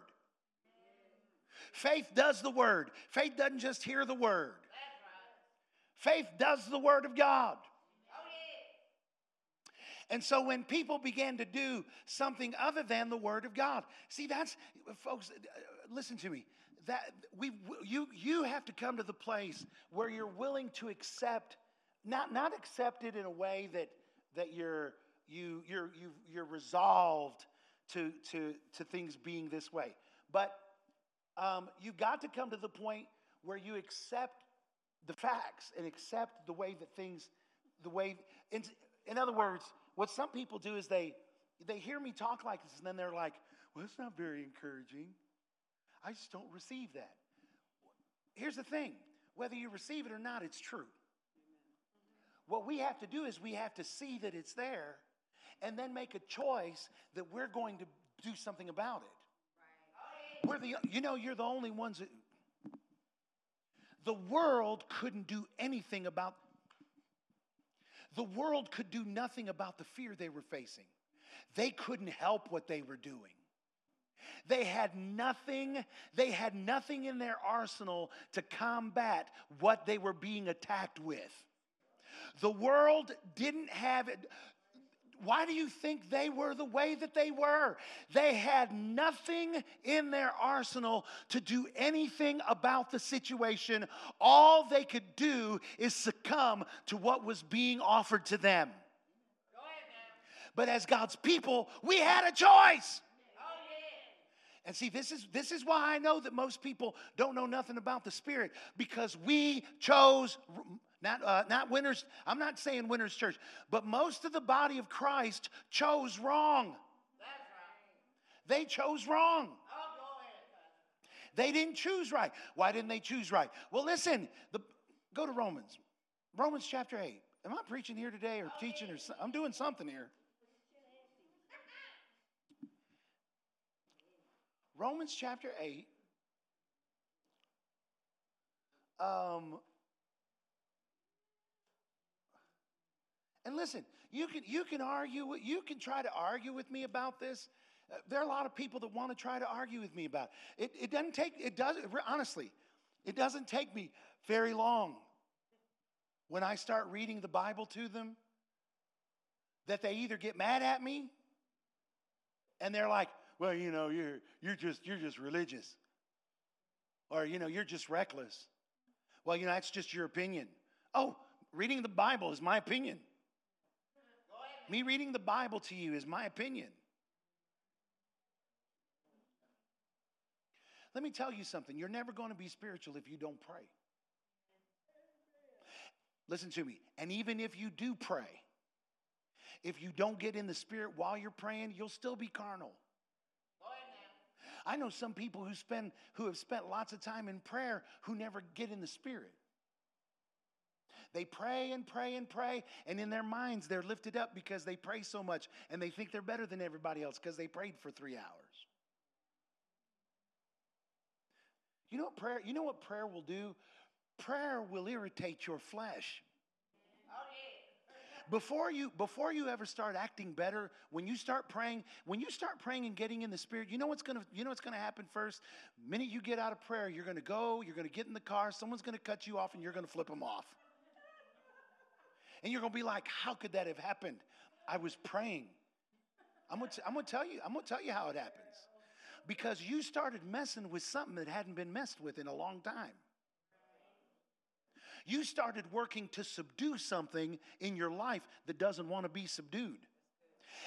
Faith does the word. Faith doesn't just hear the word. Faith does the word of God. And so when people began to do something other than the word of God, see, that's, folks, listen to me that we you you have to come to the place where you're willing to accept not not accept it in a way that that you're you you're you you're resolved to to to things being this way. But um, you've got to come to the point where you accept the facts and accept the way that things the way in, in other words what some people do is they they hear me talk like this and then they're like well it's not very encouraging I just don't receive that. Here's the thing whether you receive it or not, it's true. What we have to do is we have to see that it's there and then make a choice that we're going to do something about it. We're the, you know, you're the only ones that. The world couldn't do anything about. The world could do nothing about the fear they were facing. They couldn't help what they were doing. They had nothing, they had nothing in their arsenal to combat what they were being attacked with. The world didn't have it. Why do you think they were the way that they were? They had nothing in their arsenal to do anything about the situation. All they could do is succumb to what was being offered to them. But as God's people, we had a choice. And see, this is, this is why I know that most people don't know nothing about the Spirit because we chose, not, uh, not winners, I'm not saying winners church, but most of the body of Christ chose wrong. Right. They chose wrong. Oh, they didn't choose right. Why didn't they choose right? Well, listen, the, go to Romans. Romans chapter 8. Am I preaching here today or teaching or I'm doing something here? Romans chapter 8. Um, and listen, you can, you can argue, you can try to argue with me about this. Uh, there are a lot of people that want to try to argue with me about it. It, it doesn't take, it does, honestly, it doesn't take me very long when I start reading the Bible to them that they either get mad at me and they're like, well, you know, you're, you're, just, you're just religious. Or, you know, you're just reckless. Well, you know, that's just your opinion. Oh, reading the Bible is my opinion. Me reading the Bible to you is my opinion. Let me tell you something. You're never going to be spiritual if you don't pray. Listen to me. And even if you do pray, if you don't get in the spirit while you're praying, you'll still be carnal. I know some people who spend who have spent lots of time in prayer who never get in the spirit. They pray and pray and pray, and in their minds they're lifted up because they pray so much and they think they're better than everybody else because they prayed for three hours. You know what prayer, you know what prayer will do? Prayer will irritate your flesh before you before you ever start acting better, when you start praying, when you start praying and getting in the spirit, you know what's gonna you know what's gonna happen first. The minute you get out of prayer, you're gonna go, you're gonna get in the car, someone's gonna cut you off, and you're gonna flip them off. And you're gonna be like, how could that have happened? I was praying. I'm gonna, I'm gonna tell you, I'm gonna tell you how it happens. Because you started messing with something that hadn't been messed with in a long time. You started working to subdue something in your life that doesn't want to be subdued.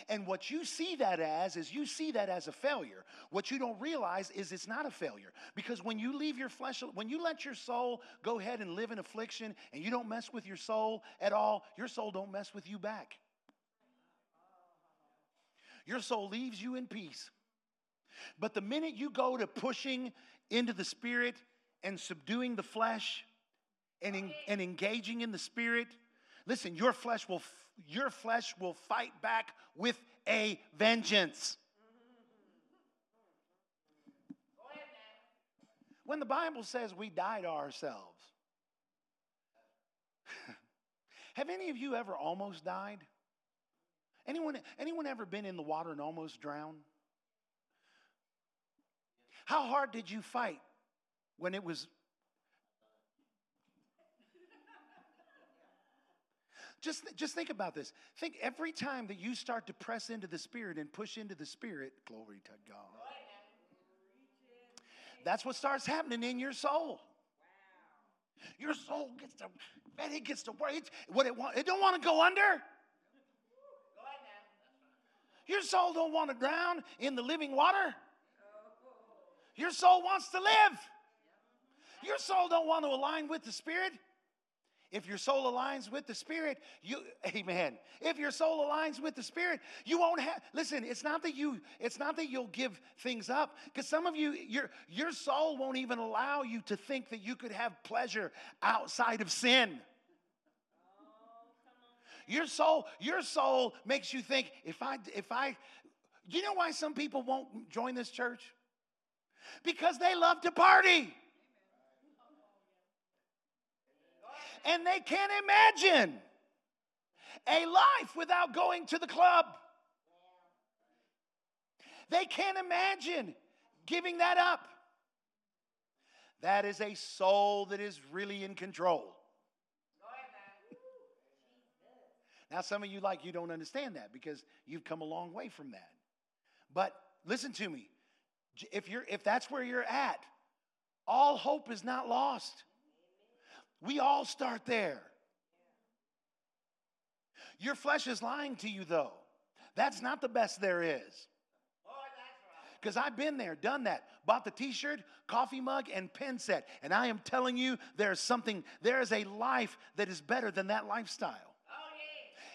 And what you see that as is you see that as a failure. What you don't realize is it's not a failure. Because when you leave your flesh, when you let your soul go ahead and live in affliction and you don't mess with your soul at all, your soul don't mess with you back. Your soul leaves you in peace. But the minute you go to pushing into the spirit and subduing the flesh, and, in, and engaging in the spirit, listen, your flesh will your flesh will fight back with a vengeance. When the Bible says we die to ourselves, have any of you ever almost died? Anyone, anyone ever been in the water and almost drowned? How hard did you fight when it was Just, just think about this. Think every time that you start to press into the Spirit and push into the Spirit, glory to God. That's what starts happening in your soul. Your soul gets to, man, it gets to where it's what it want. It don't want to go under. Your soul don't want to drown in the living water. Your soul wants to live. Your soul don't want to align with the Spirit. If your soul aligns with the Spirit, you, amen. If your soul aligns with the Spirit, you won't have, listen, it's not that you, it's not that you'll give things up. Because some of you, your, your soul won't even allow you to think that you could have pleasure outside of sin. Your soul, your soul makes you think, if I, if I, you know why some people won't join this church? Because they love to party. And they can't imagine a life without going to the club. They can't imagine giving that up. That is a soul that is really in control. Now, some of you like you don't understand that because you've come a long way from that. But listen to me. If you're if that's where you're at, all hope is not lost. We all start there. Your flesh is lying to you, though. That's not the best there is. Because I've been there, done that, bought the t shirt, coffee mug, and pen set. And I am telling you, there's something, there is a life that is better than that lifestyle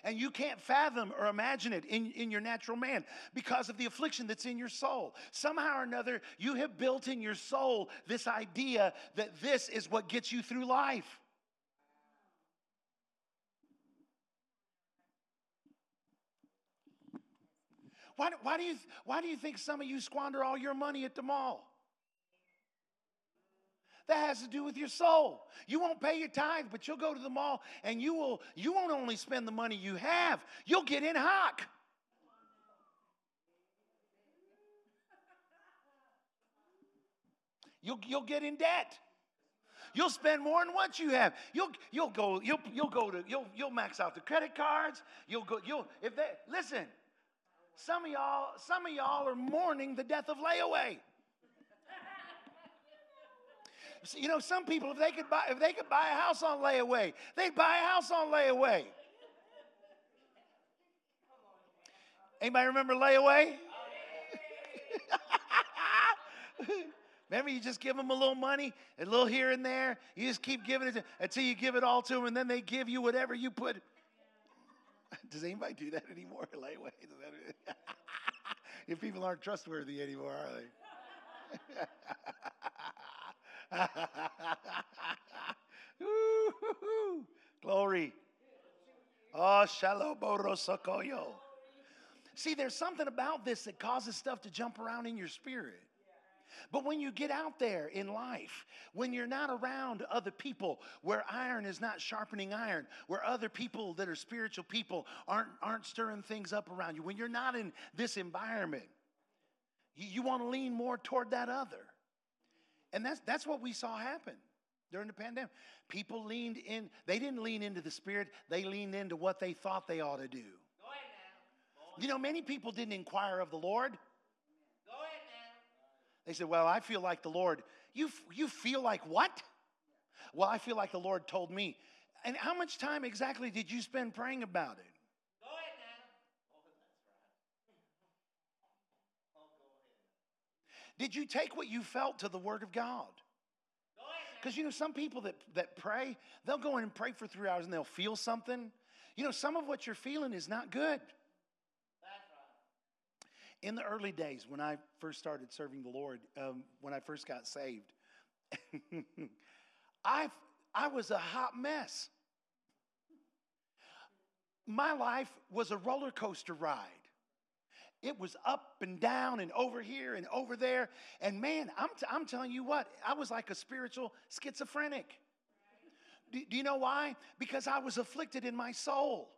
and you can't fathom or imagine it in, in your natural man because of the affliction that's in your soul. Somehow or another, you have built in your soul this idea that this is what gets you through life. Why, why, do you, why do you think some of you squander all your money at the mall? That has to do with your soul. You won't pay your tithe, but you'll go to the mall and you will you won't only spend the money you have, you'll get in hock. You'll, you'll get in debt. You'll spend more than what you have. You'll, you'll go, you'll, you'll go to, you'll, you'll max out the credit cards. You'll go, you'll, if they, listen, some of y'all, some of y'all are mourning the death of layaway. You know, some people, if they could buy, if they could buy a house on layaway, they'd buy a house on layaway. Anybody remember layaway? Remember, you just give them a little money, a little here and there. You just keep giving it until you give it all to them, and then they give you whatever you put. Does anybody do that anymore? Layaway. if people aren't trustworthy anymore, are they? Glory. Oh, Shaloborosokoyo. See, there's something about this that causes stuff to jump around in your spirit. But when you get out there in life, when you're not around other people where iron is not sharpening iron, where other people that are spiritual people aren't, aren't stirring things up around you, when you're not in this environment, you, you want to lean more toward that other. And that's, that's what we saw happen during the pandemic. People leaned in, they didn't lean into the Spirit, they leaned into what they thought they ought to do. You know, many people didn't inquire of the Lord. They said, Well, I feel like the Lord. You, you feel like what? Well, I feel like the Lord told me. And how much time exactly did you spend praying about it? Did you take what you felt to the Word of God? Because you know, some people that, that pray, they'll go in and pray for three hours and they'll feel something. You know, some of what you're feeling is not good. In the early days, when I first started serving the Lord, um, when I first got saved, I, I was a hot mess. My life was a roller coaster ride. It was up and down and over here and over there. And man, I'm, t- I'm telling you what, I was like a spiritual schizophrenic. Do, do you know why? Because I was afflicted in my soul.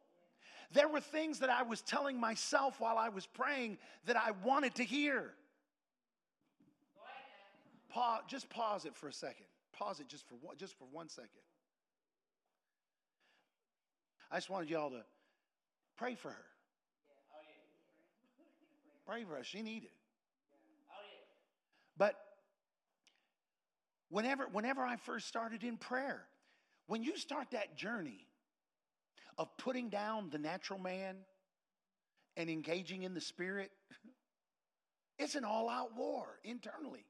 There were things that I was telling myself while I was praying that I wanted to hear. Pause, just pause it for a second. Pause it just for one, just for one second. I just wanted y'all to pray for her. Pray for her. She needed. But whenever, whenever I first started in prayer, when you start that journey of putting down the natural man and engaging in the spirit, it's an all out war internally.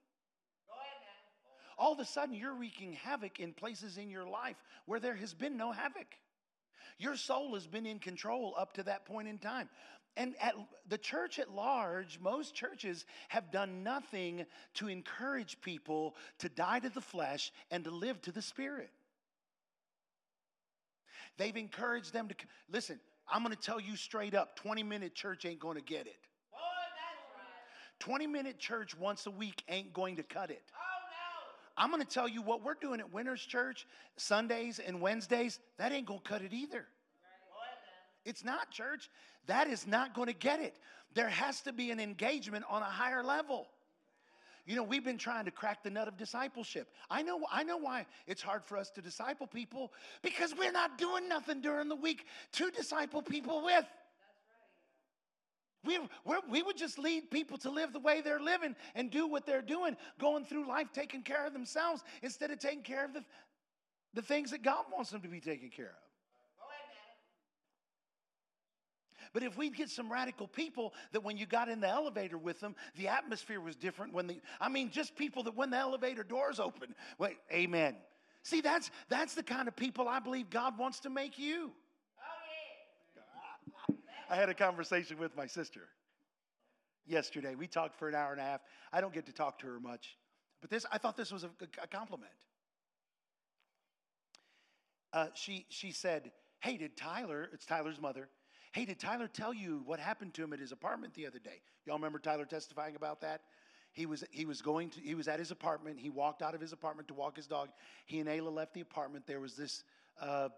All of a sudden, you're wreaking havoc in places in your life where there has been no havoc. Your soul has been in control up to that point in time. And at the church at large, most churches have done nothing to encourage people to die to the flesh and to live to the spirit. They've encouraged them to listen. I'm going to tell you straight up 20 minute church ain't going to get it. 20 minute church once a week ain't going to cut it. I'm going to tell you what we're doing at Winners Church Sundays and Wednesdays, that ain't going to cut it either. It's not, church. That is not going to get it. There has to be an engagement on a higher level. You know, we've been trying to crack the nut of discipleship. I know, I know why it's hard for us to disciple people because we're not doing nothing during the week to disciple people with. We, we would just lead people to live the way they're living and do what they're doing, going through life taking care of themselves instead of taking care of the, the things that God wants them to be taken care of. But if we'd get some radical people that when you got in the elevator with them, the atmosphere was different when the I mean just people that when the elevator doors open. Wait, amen. See, that's that's the kind of people I believe God wants to make you. I had a conversation with my sister yesterday. We talked for an hour and a half. I don't get to talk to her much, but this I thought this was a, a compliment. Uh, she she said, "Hey, did Tyler? It's Tyler's mother. Hey, did Tyler tell you what happened to him at his apartment the other day? Y'all remember Tyler testifying about that? He was he was going to he was at his apartment. He walked out of his apartment to walk his dog. He and Ayla left the apartment. There was this uh,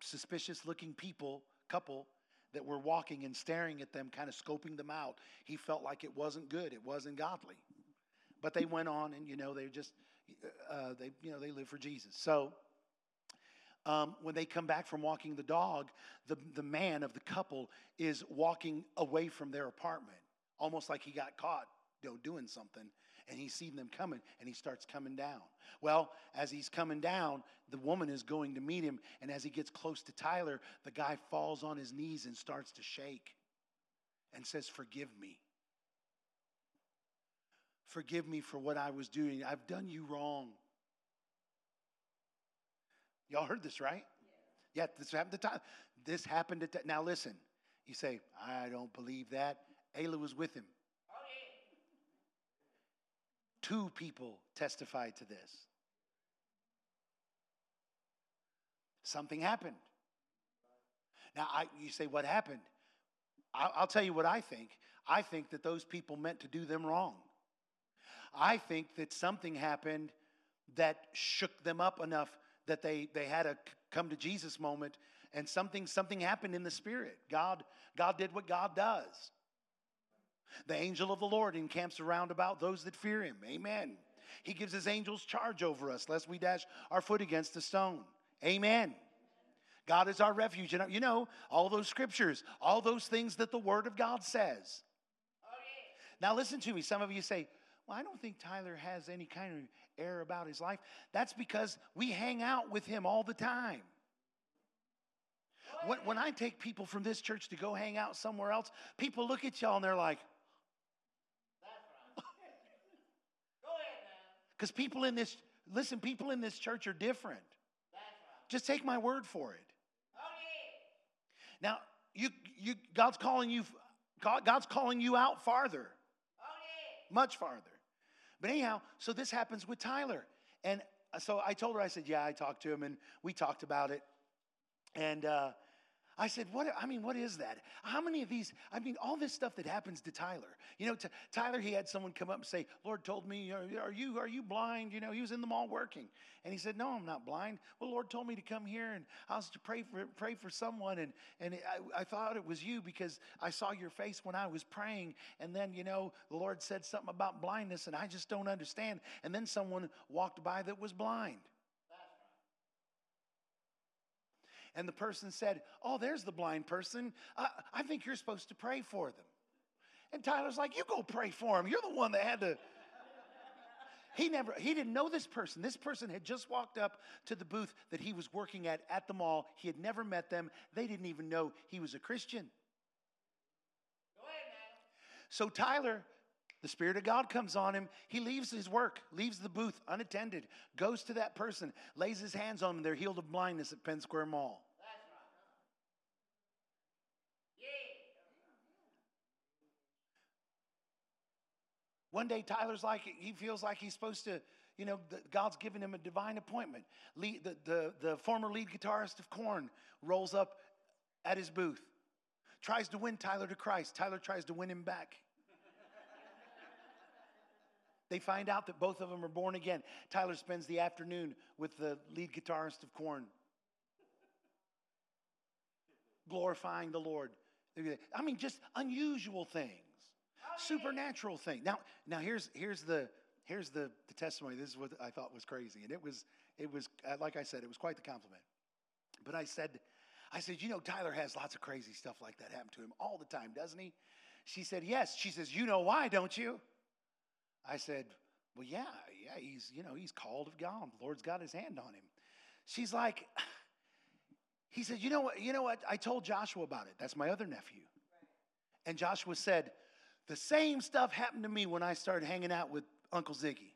suspicious looking people couple that were walking and staring at them, kind of scoping them out. He felt like it wasn't good. It wasn't godly. But they went on, and you know they just uh, they you know they live for Jesus. So um, when they come back from walking the dog, the, the man of the couple is walking away from their apartment, almost like he got caught you know, doing something. And he's seen them coming and he starts coming down. Well, as he's coming down, the woman is going to meet him. And as he gets close to Tyler, the guy falls on his knees and starts to shake and says, Forgive me. Forgive me for what I was doing. I've done you wrong. Y'all heard this, right? Yeah, this happened to time. This happened to. Now listen, you say, I don't believe that. Ayla was with him. Two people testified to this. Something happened. Now, I, you say, what happened? I'll, I'll tell you what I think. I think that those people meant to do them wrong. I think that something happened that shook them up enough that they, they had a come to Jesus moment and something, something happened in the spirit. God, God did what God does. The angel of the Lord encamps around about those that fear him. Amen. He gives his angels charge over us, lest we dash our foot against a stone. Amen. God is our refuge. And You know, all those scriptures, all those things that the Word of God says. Oh, now, listen to me. Some of you say, well, I don't think Tyler has any kind of air about his life. That's because we hang out with him all the time. When, when I take people from this church to go hang out somewhere else, people look at y'all and they're like. Because people in this, listen, people in this church are different. Just take my word for it. Now, you, you, God's calling you, God's calling you out farther, much farther. But anyhow, so this happens with Tyler. And so I told her, I said, Yeah, I talked to him and we talked about it. And uh, I said, what, I mean, what is that? How many of these, I mean, all this stuff that happens to Tyler. You know, to, Tyler, he had someone come up and say, Lord told me, are, you, are you blind? You know, he was in the mall working. And he said, no, I'm not blind. Well, Lord told me to come here and I was to pray for, pray for someone. And, and I, I thought it was you because I saw your face when I was praying. And then, you know, the Lord said something about blindness and I just don't understand. And then someone walked by that was blind. And the person said, Oh, there's the blind person. Uh, I think you're supposed to pray for them. And Tyler's like, You go pray for him. You're the one that had to. He never he didn't know this person. This person had just walked up to the booth that he was working at at the mall. He had never met them. They didn't even know he was a Christian. So Tyler, the Spirit of God comes on him. He leaves his work, leaves the booth unattended, goes to that person, lays his hands on them. They're healed of blindness at Penn Square Mall. One day, Tyler's like, he feels like he's supposed to, you know, God's given him a divine appointment. The, the, the former lead guitarist of Korn rolls up at his booth, tries to win Tyler to Christ. Tyler tries to win him back. They find out that both of them are born again. Tyler spends the afternoon with the lead guitarist of Korn, glorifying the Lord. I mean, just unusual things supernatural thing. Now, now here's here's the here's the, the testimony. This is what I thought was crazy, and it was it was uh, like I said, it was quite the compliment. But I said, I said, you know, Tyler has lots of crazy stuff like that happen to him all the time, doesn't he? She said, yes. She says, you know why, don't you? I said, well, yeah, yeah. He's you know he's called of God. The Lord's got His hand on him. She's like, he said, you know what? You know what? I told Joshua about it. That's my other nephew. And Joshua said, the same stuff happened to me when I started hanging out with Uncle Ziggy.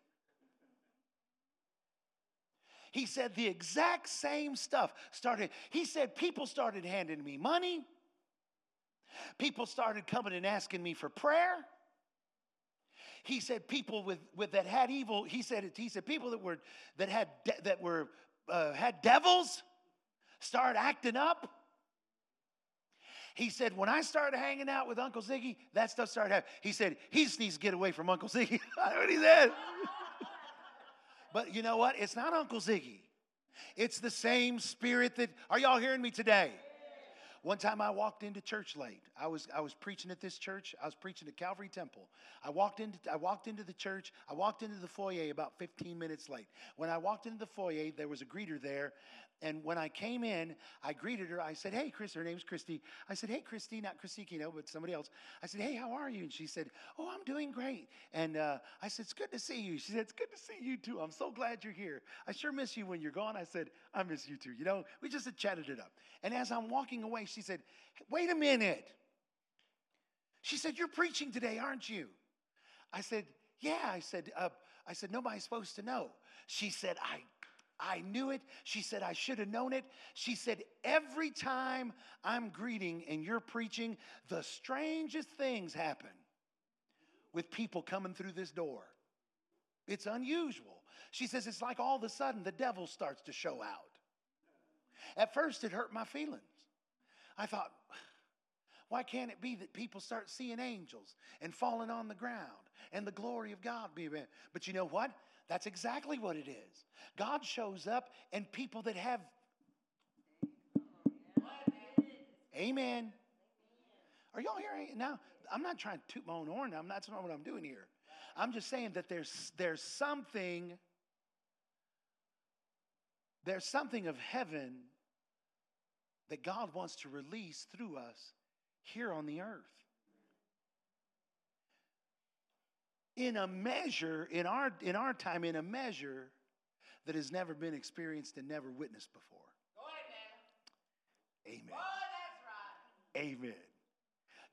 He said the exact same stuff started. He said people started handing me money. People started coming and asking me for prayer. He said people with, with that had evil. He said he said people that were that had that were uh, had devils start acting up. He said, when I started hanging out with Uncle Ziggy, that stuff started happening. He said, he just needs to get away from Uncle Ziggy. That's what he said. but you know what? It's not Uncle Ziggy. It's the same spirit that, are y'all hearing me today? One time I walked into church late. I was, I was preaching at this church. I was preaching at Calvary Temple. I walked, into, I walked into the church. I walked into the foyer about 15 minutes late. When I walked into the foyer, there was a greeter there, and when I came in, I greeted her. I said, Hey, Chris, her name's Christy. I said, Hey, Christy, not Christy Kino, but somebody else. I said, Hey, how are you? And she said, Oh, I'm doing great. And uh, I said, It's good to see you. She said, It's good to see you too. I'm so glad you're here. I sure miss you when you're gone. I said, I miss you too. You know, we just had chatted it up. And as I'm walking away, she said, Wait a minute. She said, You're preaching today, aren't you? I said, Yeah. I said, uh, I said, Nobody's supposed to know. She said, I I knew it. She said, I should have known it. She said, Every time I'm greeting and you're preaching, the strangest things happen with people coming through this door. It's unusual. She says, It's like all of a sudden the devil starts to show out. At first, it hurt my feelings. I thought, why can't it be that people start seeing angels and falling on the ground and the glory of God be? But you know what? That's exactly what it is. God shows up, and people that have. Amen. Are y'all hearing it now? I'm not trying to toot my own horn. I'm not, that's not what I'm doing here. I'm just saying that there's, there's something, there's something of heaven that God wants to release through us here on the earth. In a measure, in our, in our time, in a measure that has never been experienced and never witnessed before. Amen. Oh, right. Amen.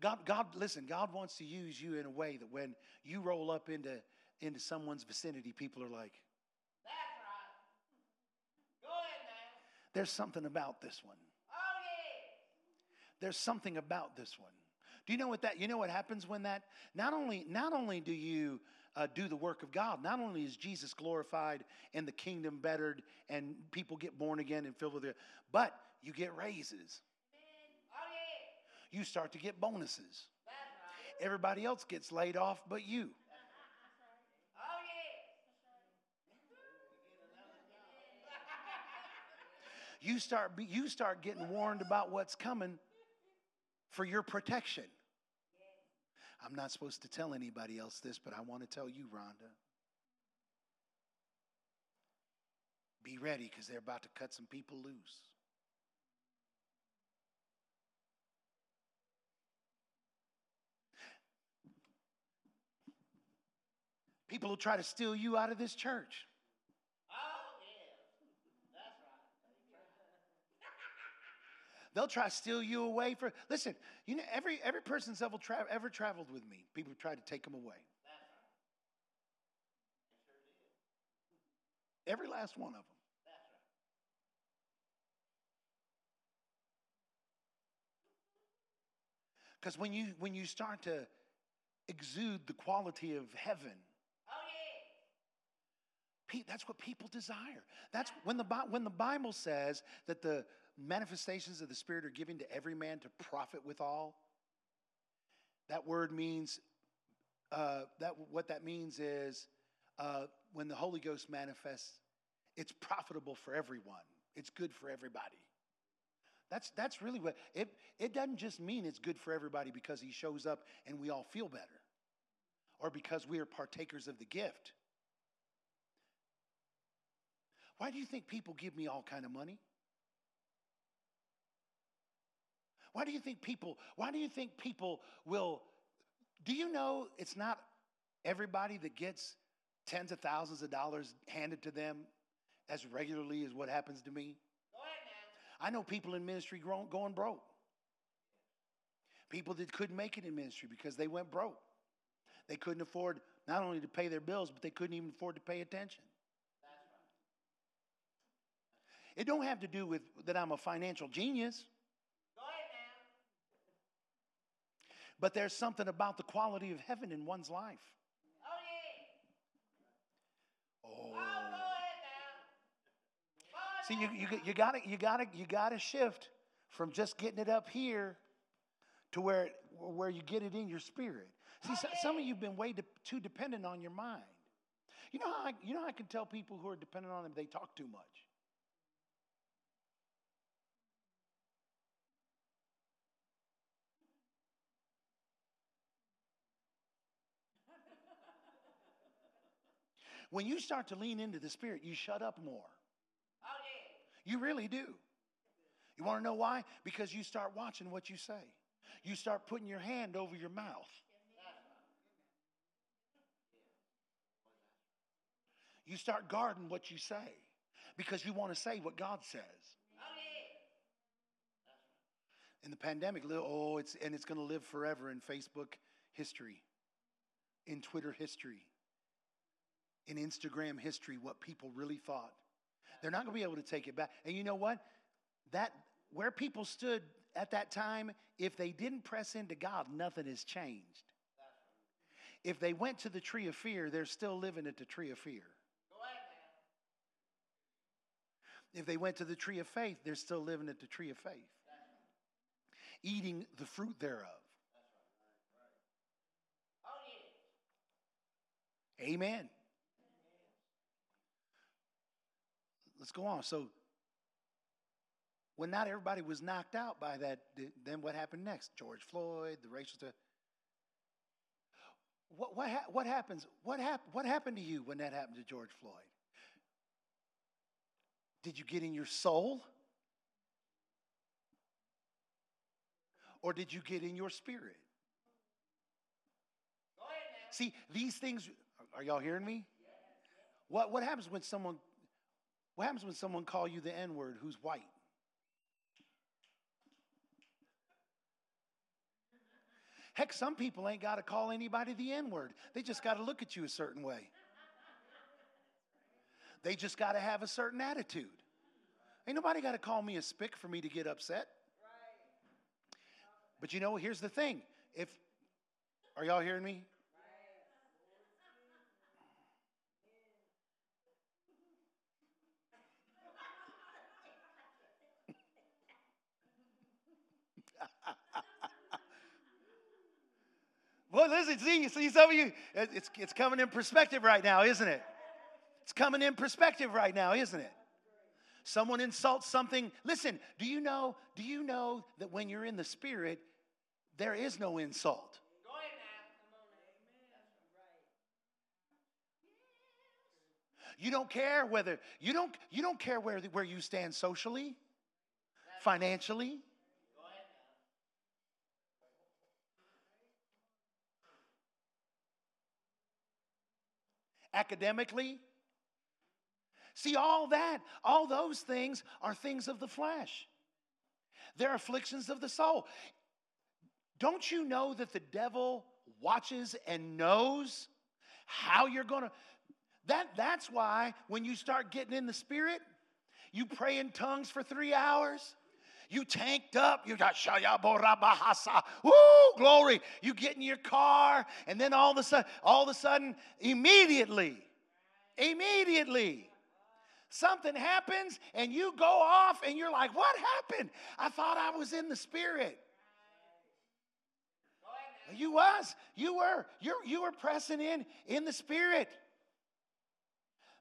God, God, listen, God wants to use you in a way that when you roll up into, into someone's vicinity, people are like, That's right. Go ahead now. There's something about this one. Oh, yeah. There's something about this one. Do you know what that? You know what happens when that? Not only not only do you uh, do the work of God, not only is Jesus glorified and the kingdom bettered, and people get born again and filled with it, but you get raises. You start to get bonuses. Everybody else gets laid off, but you. you start you start getting warned about what's coming for your protection. I'm not supposed to tell anybody else this, but I want to tell you, Rhonda. Be ready because they're about to cut some people loose. People will try to steal you out of this church. They'll try to steal you away for. Listen, you know every every person's ever tra- ever traveled with me. People try to take them away. Every last one of them. Because when you when you start to exude the quality of heaven, that's what people desire. That's when the when the Bible says that the manifestations of the Spirit are given to every man to profit withal. That word means uh, that what that means is uh, when the Holy Ghost manifests, it's profitable for everyone. It's good for everybody. That's, that's really what it, it doesn't just mean it's good for everybody because he shows up and we all feel better or because we are partakers of the gift. Why do you think people give me all kind of money? Why do you think people why do you think people will do you know it's not everybody that gets tens of thousands of dollars handed to them as regularly as what happens to me? I know people in ministry going broke. People that couldn't make it in ministry because they went broke. They couldn't afford not only to pay their bills, but they couldn't even afford to pay attention. It don't have to do with that I'm a financial genius. But there's something about the quality of heaven in one's life. Oh. See, you, you, you gotta you gotta you gotta shift from just getting it up here to where where you get it in your spirit. See, so, some of you've been way de- too dependent on your mind. You know how I, you know how I can tell people who are dependent on them they talk too much. When you start to lean into the Spirit, you shut up more. Oh, you really do. You want to know why? Because you start watching what you say. You start putting your hand over your mouth. You start guarding what you say because you want to say what God says. Oh, in the pandemic, oh, it's and it's going to live forever in Facebook history, in Twitter history, in Instagram history. What people really thought. They're not going to be able to take it back. And you know what? That where people stood at that time, if they didn't press into God, nothing has changed. If they went to the tree of fear, they're still living at the tree of fear. If they went to the tree of faith, they're still living at the tree of faith, eating the fruit thereof. Amen. Let's go on. So, when not everybody was knocked out by that, then what happened next? George Floyd, the racial. What, what, ha- what happens? What, hap- what happened to you when that happened to George Floyd? Did you get in your soul? Or did you get in your spirit? See, these things, are y'all hearing me? What, what happens when someone what happens when someone call you the N-word who's white? Heck, some people ain't got to call anybody the N-word. They just got to look at you a certain way. They just got to have a certain attitude. Ain't nobody got to call me a spick for me to get upset. But you know, here's the thing. If are y'all hearing me? Well, listen, see, see some of you, it's, it's coming in perspective right now, isn't it? It's coming in perspective right now, isn't it? Someone insults something. Listen, do you know, do you know that when you're in the spirit, there is no insult? You don't care whether you don't you don't care where where you stand socially, financially. Academically. See, all that, all those things are things of the flesh. They're afflictions of the soul. Don't you know that the devil watches and knows how you're going to that that's why when you start getting in the spirit, you pray in tongues for 3 hours, you tanked up. You got shayaborabahasa. Woo, glory. You get in your car, and then all of a sudden, all of a sudden, immediately, immediately, something happens, and you go off, and you're like, "What happened? I thought I was in the spirit." You was. You were. you you were pressing in in the spirit.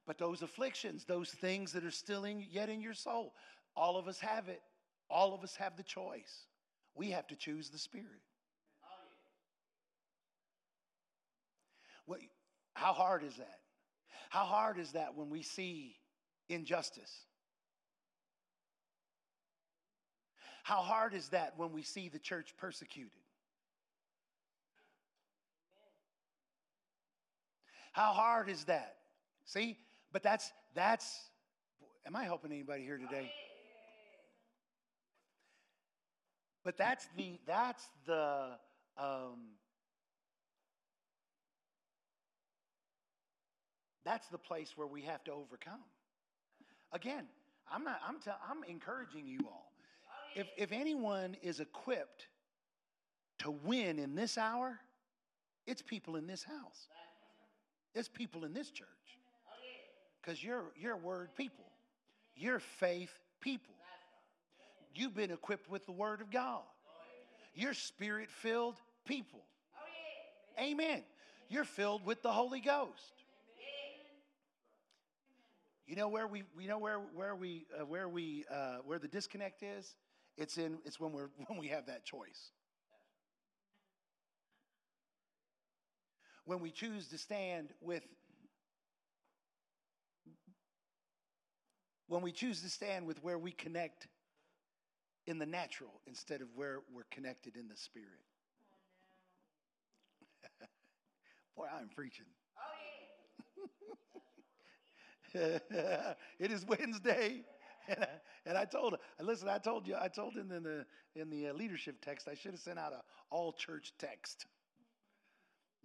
But those afflictions, those things that are still in, yet in your soul, all of us have it. All of us have the choice. We have to choose the Spirit. How hard is that? How hard is that when we see injustice? How hard is that when we see the church persecuted? How hard is that? See, but that's that's am I helping anybody here today? But that's the that's the um, that's the place where we have to overcome. Again, I'm not. I'm. T- I'm encouraging you all. If if anyone is equipped to win in this hour, it's people in this house. It's people in this church. Because you're you're word people. You're faith people. You've been equipped with the Word of God. You're spirit filled people. Amen. You're filled with the Holy Ghost. You know where we, we know where where we uh, where we uh, where the disconnect is. It's in it's when we're when we have that choice. When we choose to stand with when we choose to stand with where we connect in the natural instead of where we're connected in the spirit. Boy, I'm preaching. it is Wednesday. And I, and I told listen, I told you, I told him in the in the uh, leadership text, I should have sent out a all church text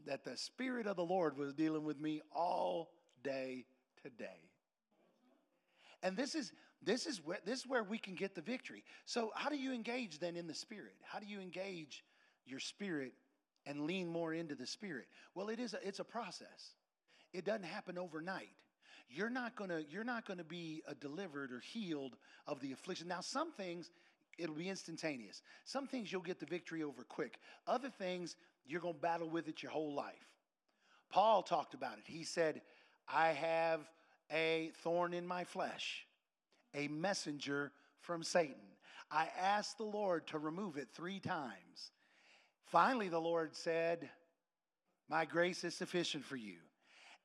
that the Spirit of the Lord was dealing with me all day today. And this is this is where this is where we can get the victory. So how do you engage then in the spirit? How do you engage your spirit and lean more into the spirit? Well, it is a, it's a process. It doesn't happen overnight. You're not to you're not to be uh, delivered or healed of the affliction. Now some things it'll be instantaneous. Some things you'll get the victory over quick. Other things you're to battle with it your whole life. Paul talked about it. He said, "I have a thorn in my flesh, a messenger from Satan. I asked the Lord to remove it three times. Finally, the Lord said, My grace is sufficient for you,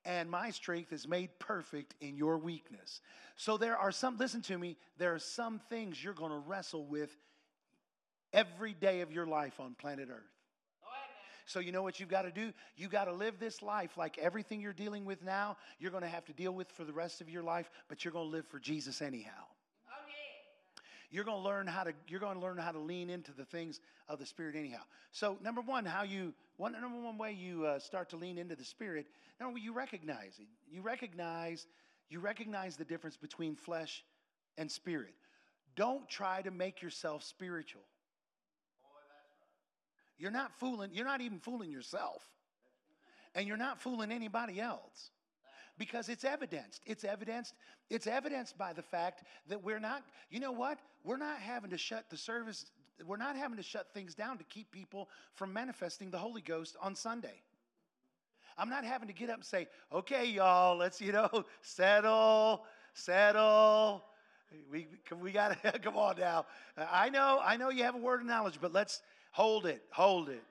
and my strength is made perfect in your weakness. So, there are some, listen to me, there are some things you're going to wrestle with every day of your life on planet Earth. So, you know what you've got to do? You've got to live this life like everything you're dealing with now, you're going to have to deal with for the rest of your life, but you're going to live for Jesus anyhow. Oh, you're going to learn how to you're going to learn how to lean into the things of the spirit anyhow. So number one how you one number one way you uh, start to lean into the spirit number one you recognize it. You recognize you recognize the difference between flesh and spirit. Don't try to make yourself spiritual you're not fooling, you're not even fooling yourself. And you're not fooling anybody else. Because it's evidenced. It's evidenced. It's evidenced by the fact that we're not, you know what? We're not having to shut the service, we're not having to shut things down to keep people from manifesting the Holy Ghost on Sunday. I'm not having to get up and say, okay, y'all, let's, you know, settle, settle. We, we got to, come on now. I know, I know you have a word of knowledge, but let's, Hold it, hold it.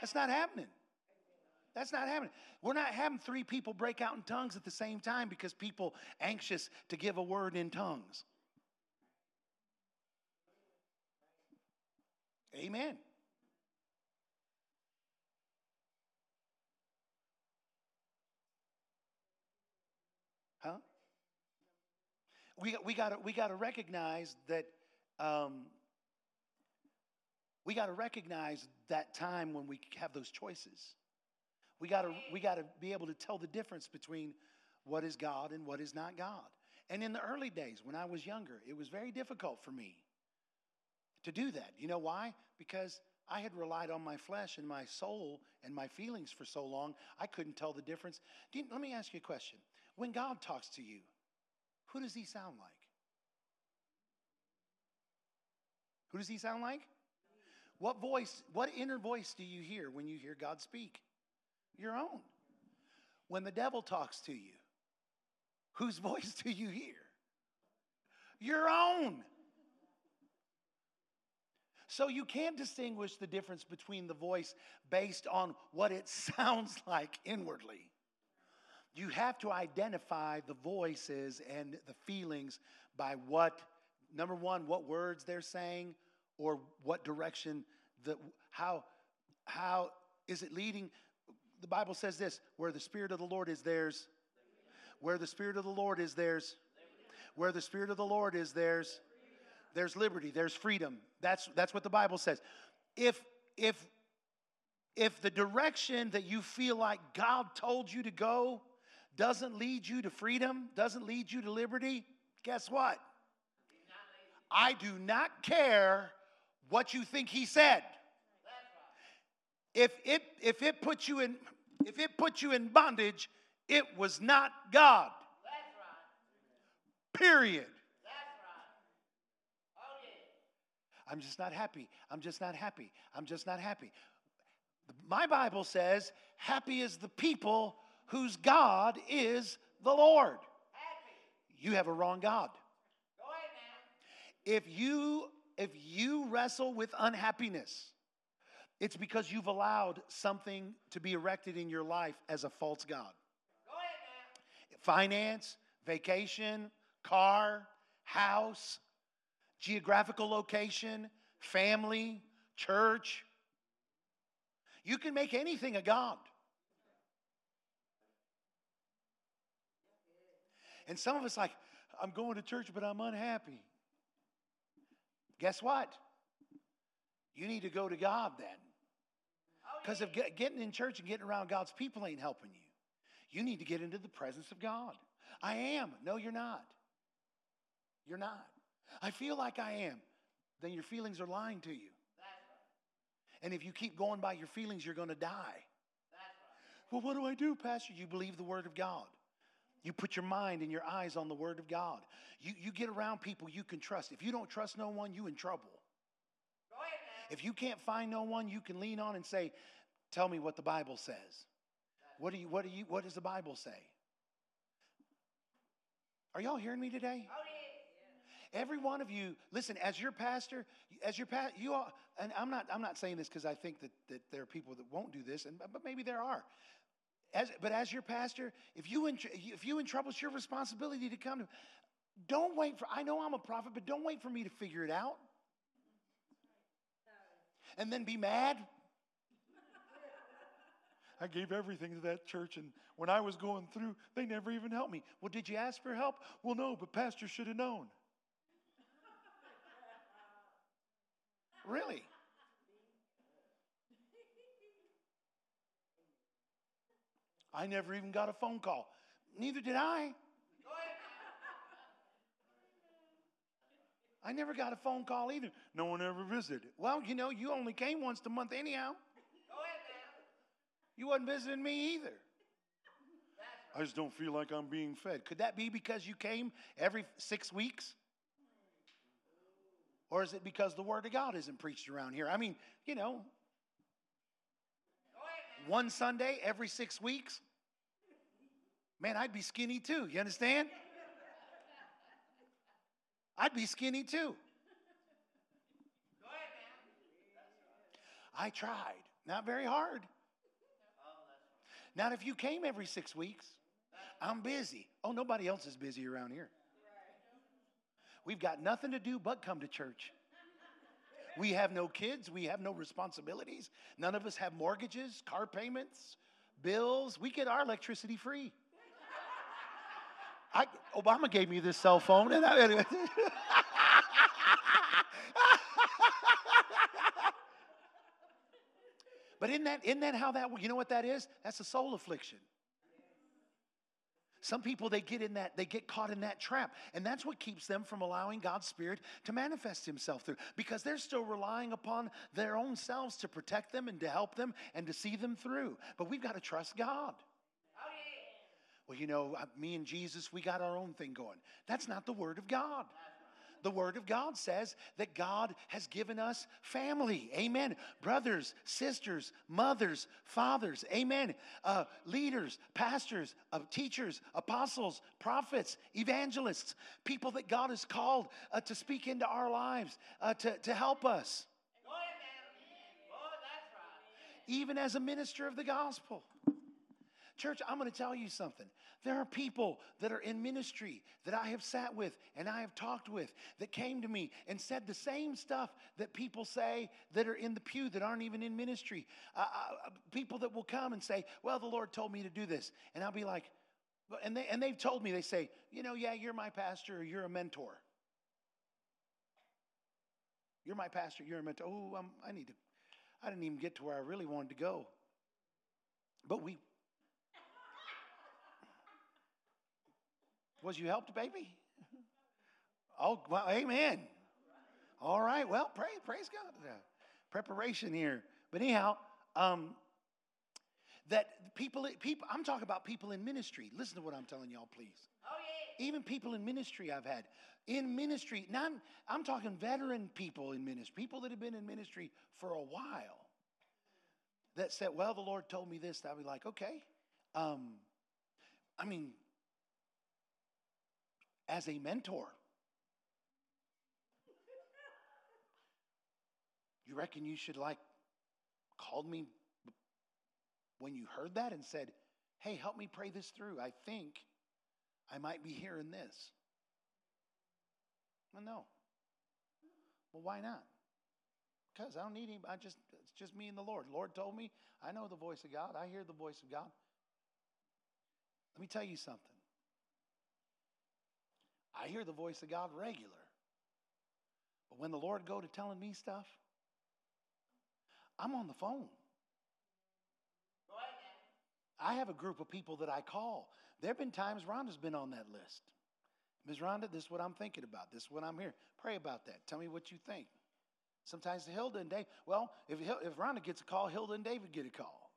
That's not happening. That's not happening. We're not having three people break out in tongues at the same time because people anxious to give a word in tongues. Amen. Huh? We, we got we to gotta recognize that um, we got to recognize that time when we have those choices. We got to we got to be able to tell the difference between what is God and what is not God. And in the early days when I was younger, it was very difficult for me to do that. You know why? Because I had relied on my flesh and my soul and my feelings for so long, I couldn't tell the difference. You, let me ask you a question. When God talks to you, who does he sound like? Who does he sound like? What voice, what inner voice do you hear when you hear God speak? Your own. When the devil talks to you, whose voice do you hear? Your own. So you can't distinguish the difference between the voice based on what it sounds like inwardly. You have to identify the voices and the feelings by what, number one, what words they're saying or what direction, the, how, how is it leading? The Bible says this where the Spirit of the Lord is, theirs Where the Spirit of the Lord is, theirs Where the Spirit of the Lord is, theirs There's liberty, there's freedom. That's, that's what the Bible says. If, if, if the direction that you feel like God told you to go doesn't lead you to freedom, doesn't lead you to liberty, guess what? I do not care what you think he said. If it if it put you in if it put you in bondage, it was not God. Period. I'm just not happy. I'm just not happy. I'm just not happy. My Bible says, happy is the people whose God is the Lord. You have a wrong God. If you if you wrestle with unhappiness, it's because you've allowed something to be erected in your life as a false God. Finance, vacation, car, house, geographical location, family, church. You can make anything a God. And some of us like, I'm going to church, but I'm unhappy. Guess what? You need to go to God then. Oh, because if getting in church and getting around God's people ain't helping you, you need to get into the presence of God. I am. No, you're not. You're not. I feel like I am. Then your feelings are lying to you. And if you keep going by your feelings, you're going to die. Well, what do I do, Pastor? You believe the Word of God. You put your mind and your eyes on the Word of God. You, you get around people you can trust. If you don't trust no one, you in trouble. Ahead, If you can't find no one you can lean on and say, Tell me what the Bible says. What do you what do you what does the Bible say? Are y'all hearing me today? Oh, Every one of you, listen, as your pastor, as your pastor, you all, and I'm not, I'm not saying this because I think that, that there are people that won't do this, and, but maybe there are. As, but as your pastor, if you in, if you in trouble, it's your responsibility to come to. Don't wait for. I know I'm a prophet, but don't wait for me to figure it out. And then be mad. I gave everything to that church, and when I was going through, they never even helped me. Well, did you ask for help? Well, no, but pastor should have known. really? I never even got a phone call. Neither did I. I never got a phone call either. No one ever visited. Well, you know, you only came once a month anyhow. Go ahead, man. You wasn't visiting me either. I just don't feel like I'm being fed. Could that be because you came every six weeks? Or is it because the Word of God isn't preached around here? I mean, you know, one Sunday every six weeks, man, I'd be skinny too. You understand? I'd be skinny too. I tried. Not very hard. Not if you came every six weeks, I'm busy. Oh, nobody else is busy around here. We've got nothing to do but come to church. We have no kids. We have no responsibilities. None of us have mortgages, car payments, bills. We get our electricity free. I, Obama gave me this cell phone, and I. but isn't that, isn't that how that, you know what that is? That's a soul affliction. Some people they get in that they get caught in that trap and that's what keeps them from allowing God's spirit to manifest himself through because they're still relying upon their own selves to protect them and to help them and to see them through. But we've got to trust God. Well, you know, me and Jesus, we got our own thing going. That's not the word of God. The Word of God says that God has given us family. Amen. Brothers, sisters, mothers, fathers. Amen. Uh, leaders, pastors, uh, teachers, apostles, prophets, evangelists, people that God has called uh, to speak into our lives, uh, to, to help us. Even as a minister of the gospel. Church, I'm going to tell you something. There are people that are in ministry that I have sat with and I have talked with that came to me and said the same stuff that people say that are in the pew that aren't even in ministry. Uh, uh, people that will come and say, Well, the Lord told me to do this. And I'll be like, and, they, and they've told me, they say, You know, yeah, you're my pastor or you're a mentor. You're my pastor, you're a mentor. Oh, I'm, I need to, I didn't even get to where I really wanted to go. But we, Was you helped, baby? Oh, well, amen. All right. Well, pray, praise God. Preparation here. But anyhow, um, that people, people, I'm talking about people in ministry. Listen to what I'm telling y'all, please. Oh, yeah. Even people in ministry I've had. In ministry, not, I'm talking veteran people in ministry, people that have been in ministry for a while that said, Well, the Lord told me this. I'd be like, Okay. Um, I mean, as a mentor. You reckon you should like called me when you heard that and said, "Hey, help me pray this through. I think I might be hearing this." Well, no. Well, why not? Because I don't need him. I just it's just me and the Lord. Lord told me. I know the voice of God. I hear the voice of God. Let me tell you something. I hear the voice of God regular. But when the Lord go to telling me stuff, I'm on the phone. I have a group of people that I call. There have been times Rhonda's been on that list. Ms. Rhonda, this is what I'm thinking about. This is what I'm here. Pray about that. Tell me what you think. Sometimes Hilda and Dave, well, if, if Rhonda gets a call, Hilda and David get a call.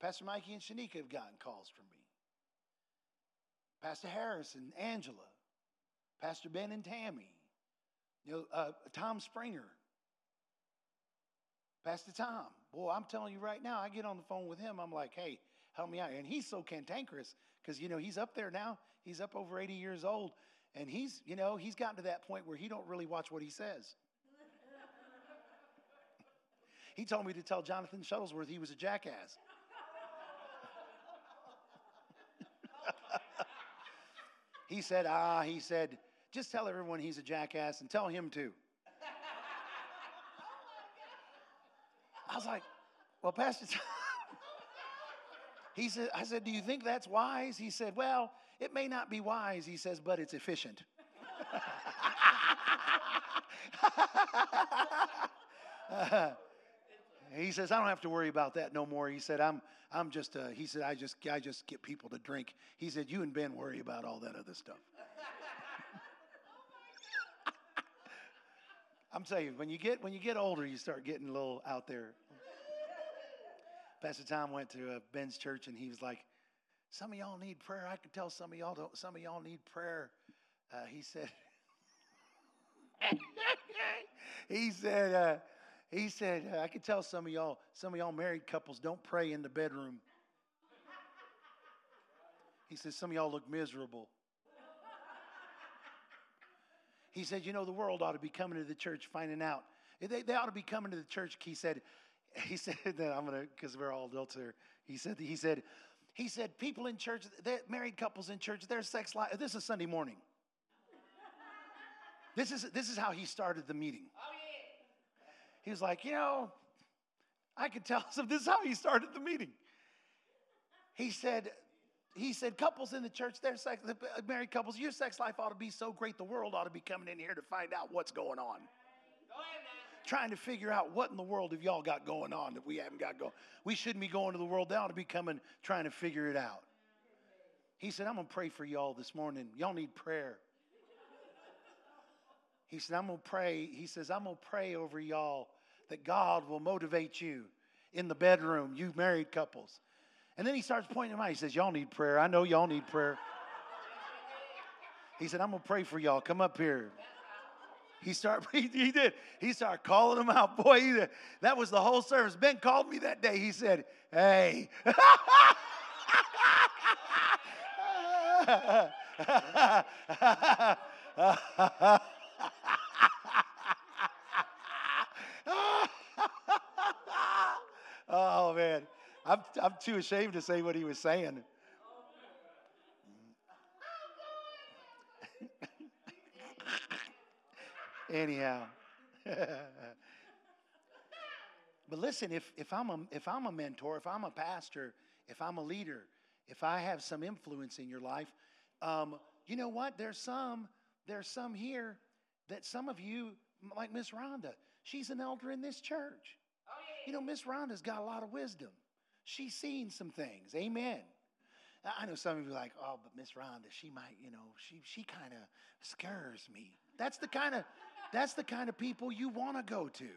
Pastor Mikey and Shanika have gotten calls from me. Pastor Harris and Angela, Pastor Ben and Tammy, you know, uh, Tom Springer, Pastor Tom. Boy, I'm telling you right now, I get on the phone with him. I'm like, hey, help me out. And he's so cantankerous because, you know, he's up there now. He's up over 80 years old. And he's, you know, he's gotten to that point where he don't really watch what he says. he told me to tell Jonathan Shuttlesworth he was a jackass. He said, Ah, he said, just tell everyone he's a jackass and tell him too. I was like, Well, Pastor Tom, he said, I said, Do you think that's wise? He said, Well, it may not be wise, he says, but it's efficient. uh, he says, I don't have to worry about that no more. He said, I'm, I'm just, uh, he said, I just, I just get people to drink. He said, you and Ben worry about all that other stuff. I'm telling you, when you get, when you get older, you start getting a little out there. Pastor Tom went to uh, Ben's church and he was like, some of y'all need prayer. I can tell some of y'all don't, some of y'all need prayer. Uh, he said, he said, uh, he said, I could tell some of y'all, some of y'all married couples don't pray in the bedroom. He said, Some of y'all look miserable. He said, You know, the world ought to be coming to the church finding out. They, they ought to be coming to the church. He said, he said that I'm gonna because we're all adults here. He said he said he said people in church, married couples in church, their sex life. This is Sunday morning. This is this is how he started the meeting. He was like, You know, I could tell. So this is how he started the meeting. He said, he said, couples in the church, their sex, married couples, your sex life ought to be so great, the world ought to be coming in here to find out what's going on. Trying to figure out what in the world have y'all got going on that we haven't got going. We shouldn't be going to the world. They ought to be coming, trying to figure it out. He said, I'm going to pray for y'all this morning. Y'all need prayer. He said, I'm going to pray. He says, I'm going to pray over y'all that God will motivate you in the bedroom, you married couples. And then he starts pointing them out. He says, Y'all need prayer. I know y'all need prayer. He said, I'm going to pray for y'all. Come up here. He started, he, he, did. He started calling them out. Boy, he, that was the whole service. Ben called me that day. He said, Hey. oh, man. I'm, I'm too ashamed to say what he was saying. Anyhow. but listen, if, if, I'm a, if I'm a mentor, if I'm a pastor, if I'm a leader, if I have some influence in your life, um, you know what? There's some, there's some here that some of you, like Miss Rhonda, she's an elder in this church. You know, Miss Rhonda's got a lot of wisdom. She's seen some things. Amen. I know some of you are like, oh, but Miss Rhonda, she might, you know, she she kind of scares me. That's the kind of that's the kind of people you want to go to.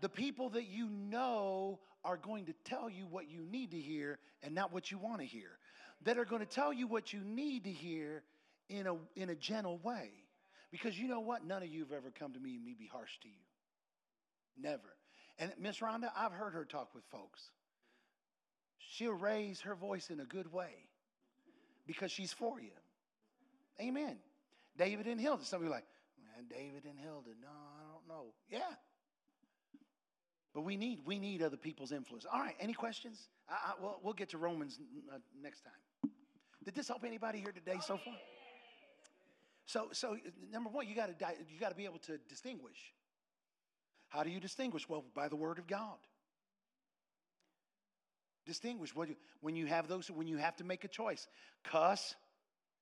The people that you know are going to tell you what you need to hear and not what you want to hear. That are going to tell you what you need to hear in a in a gentle way. Because you know what? None of you have ever come to me and me be harsh to you. Never. And Miss Rhonda, I've heard her talk with folks. She'll raise her voice in a good way because she's for you. Amen. David and Hilda. Some of you like, man, David and Hilda. No, I don't know. Yeah. But we need we need other people's influence. All right. Any questions? I, I, we'll, we'll get to Romans uh, next time. Did this help anybody here today so far? So so number one, you got to you got to be able to distinguish. How do you distinguish? Well, by the word of God. Distinguish when you, when you have those when you have to make a choice, cuss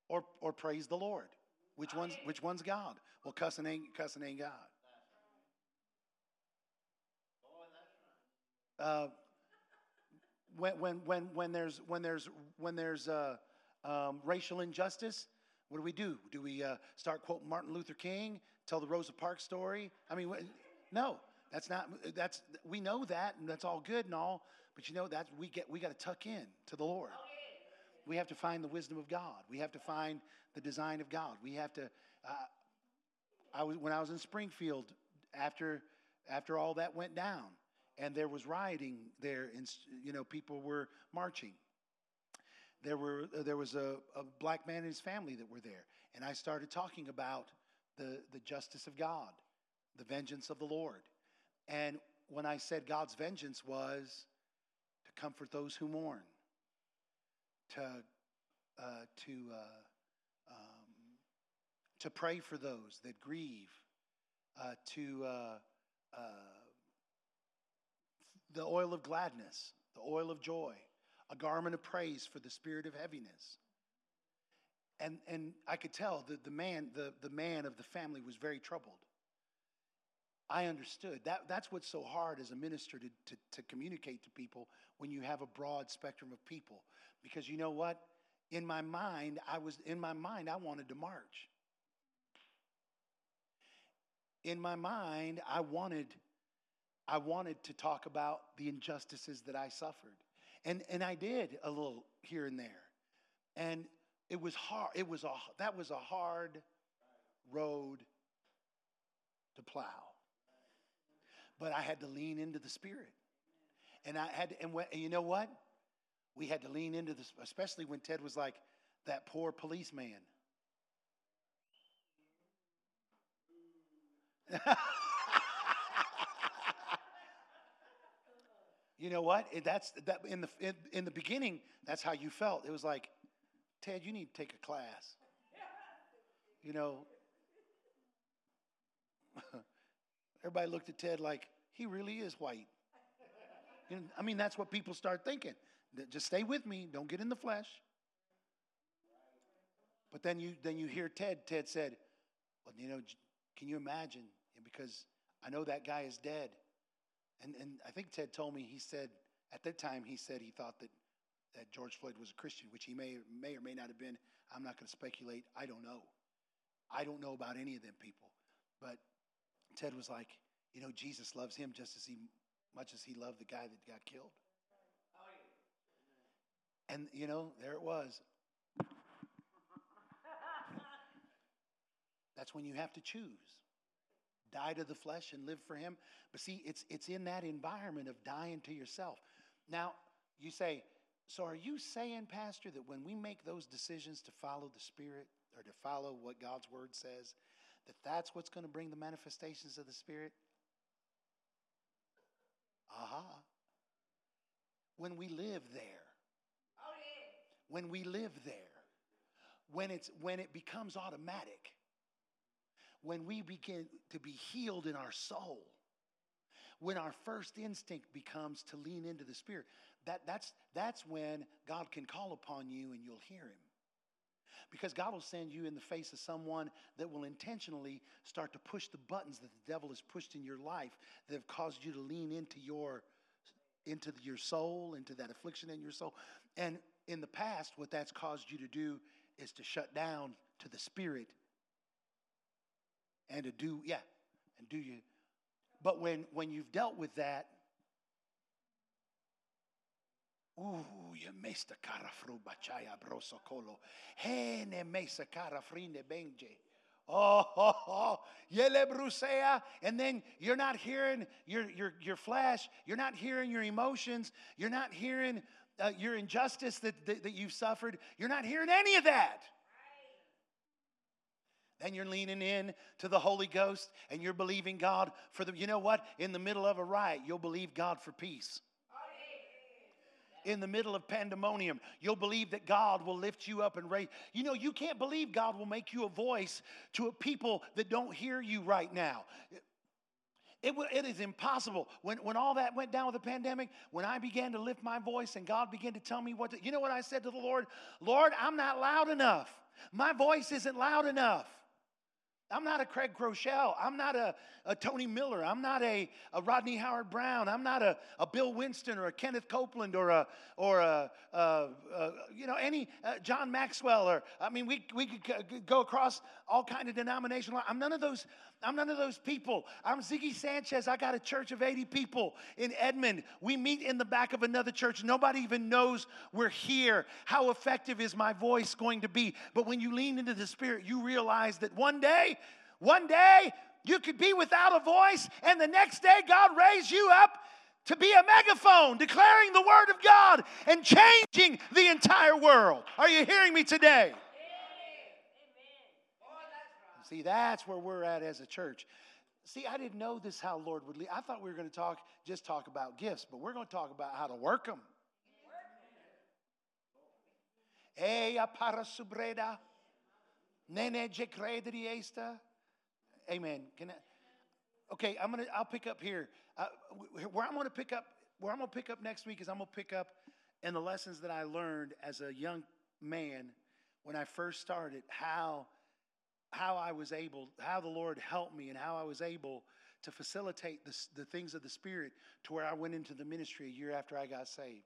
or or praise the Lord. Which one's which one's God? Well, cussing ain't cussing ain't God. Uh, when when when when there's when there's when there's uh, um, racial injustice, what do we do? Do we uh, start quoting Martin Luther King, tell the Rosa Parks story? I mean, no, that's not. That's we know that, and that's all good and all. But you know that we get we got to tuck in to the Lord. We have to find the wisdom of God. We have to find the design of God. We have to. Uh, I was when I was in Springfield after after all that went down, and there was rioting there, and you know people were marching. There were there was a, a black man and his family that were there, and I started talking about the the justice of God, the vengeance of the Lord, and when I said God's vengeance was to comfort those who mourn, to, uh, to, uh, um, to pray for those that grieve, uh, to uh, uh, the oil of gladness, the oil of joy, a garment of praise for the spirit of heaviness. And, and I could tell that the man, the, the man of the family was very troubled. I understood. That, that's what's so hard as a minister to, to, to communicate to people when you have a broad spectrum of people. Because you know what? In my mind, I was in my mind, I wanted to march. In my mind, I wanted, I wanted to talk about the injustices that I suffered. And, and I did a little here and there. And it was hard. It was a, that was a hard road to plow but I had to lean into the Spirit. And I had, to, and, and you know what? We had to lean into this, especially when Ted was like that poor policeman. you know what? That's that in the in, in the beginning. That's how you felt. It was like, Ted, you need to take a class. You know, Everybody looked at Ted like, he really is white. You know, I mean, that's what people start thinking. Just stay with me, don't get in the flesh. But then you then you hear Ted. Ted said, "Well, you know, can you imagine? Because I know that guy is dead." And and I think Ted told me he said at that time he said he thought that that George Floyd was a Christian, which he may may or may not have been. I'm not going to speculate. I don't know. I don't know about any of them people. But Ted was like, you know, Jesus loves him just as he much as he loved the guy that got killed. And you know, there it was. That's when you have to choose. Die to the flesh and live for him. But see, it's it's in that environment of dying to yourself. Now, you say, so are you saying, Pastor, that when we make those decisions to follow the Spirit or to follow what God's word says, that that's what's going to bring the manifestations of the Spirit? Aha. When we live there. When we live there. When it's when it becomes automatic. When we begin to be healed in our soul. When our first instinct becomes to lean into the Spirit. That, that's, that's when God can call upon you and you'll hear Him. Because God will send you in the face of someone that will intentionally start to push the buttons that the devil has pushed in your life that have caused you to lean into your into your soul, into that affliction in your soul. And in the past, what that's caused you to do is to shut down to the spirit and to do, yeah, and do you. But when when you've dealt with that, Ooh, je meeste karafru bachaya brosokolo. He ne mesa karafrine benje. Oh, oh, oh, yele brusea. And then you're not hearing your, your, your flesh. You're not hearing your emotions. You're not hearing uh, your injustice that, that, that you've suffered. You're not hearing any of that. Then you're leaning in to the Holy Ghost and you're believing God for the, you know what? In the middle of a riot, you'll believe God for peace in the middle of pandemonium. You'll believe that God will lift you up and raise. You know, you can't believe God will make you a voice to a people that don't hear you right now. It, it is impossible. When, when all that went down with the pandemic, when I began to lift my voice and God began to tell me what to, you know what I said to the Lord? Lord, I'm not loud enough. My voice isn't loud enough. I'm not a Craig Groeschel. I'm not a, a Tony Miller. I'm not a, a Rodney Howard-Browne. I'm not a, a Bill Winston or a Kenneth Copeland or a, or a, a, a you know, any uh, John Maxwell or, I mean, we, we could go across all kind of denominational. I'm none of those, I'm none of those people. I'm Ziggy Sanchez. I got a church of 80 people in Edmond. We meet in the back of another church. Nobody even knows we're here. How effective is my voice going to be? But when you lean into the Spirit, you realize that one day, one day, you could be without a voice, and the next day, God raised you up to be a megaphone declaring the word of God and changing the entire world. Are you hearing me today? See, that's where we're at as a church. See, I didn't know this how Lord would lead. I thought we were going to talk just talk about gifts, but we're going to talk about how to work them. Amen. Can I, okay, I'm gonna. I'll pick up here. Uh, where I'm gonna pick up. Where I'm gonna pick up next week is I'm gonna pick up in the lessons that I learned as a young man when I first started. How how I was able, how the Lord helped me, and how I was able to facilitate the, the things of the Spirit to where I went into the ministry a year after I got saved.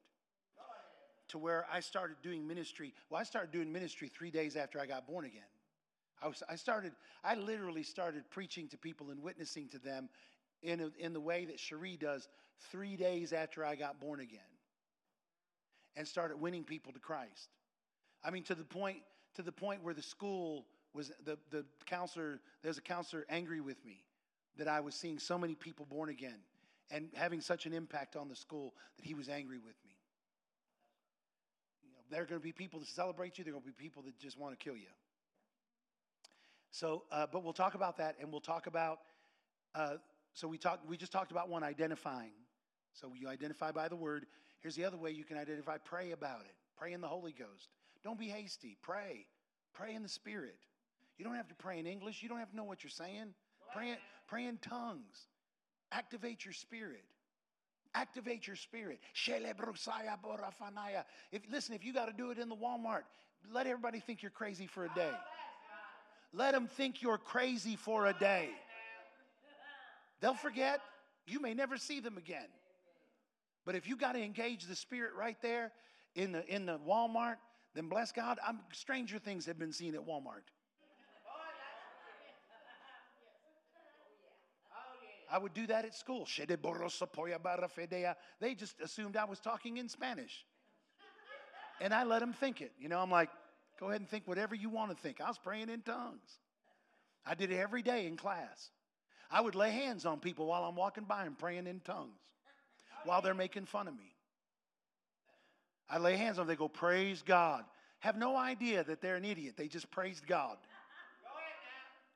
To where I started doing ministry. Well, I started doing ministry three days after I got born again. I, was, I started, I literally started preaching to people and witnessing to them in, a, in the way that Cherie does three days after I got born again and started winning people to Christ. I mean, to the point, to the point where the school was the, the counselor, there's a counselor angry with me that I was seeing so many people born again and having such an impact on the school that he was angry with me. You know, there are going to be people that celebrate you, there are going to be people that just want to kill you. So, uh, but we'll talk about that and we'll talk about, uh, so we talked, we just talked about one identifying. So you identify by the word. Here's the other way you can identify pray about it, pray in the Holy Ghost. Don't be hasty, pray, pray in the Spirit. You don't have to pray in English. You don't have to know what you're saying. Pray, pray in tongues. Activate your spirit. Activate your spirit. If, listen, if you got to do it in the Walmart, let everybody think you're crazy for a day. Let them think you're crazy for a day. They'll forget. You may never see them again. But if you got to engage the Spirit right there in the in the Walmart, then bless God. I'm, stranger things have been seen at Walmart. I would do that at school. They just assumed I was talking in Spanish. And I let them think it. You know, I'm like, go ahead and think whatever you want to think. I was praying in tongues. I did it every day in class. I would lay hands on people while I'm walking by and praying in tongues while they're making fun of me. I lay hands on them, they go, Praise God. Have no idea that they're an idiot. They just praised God.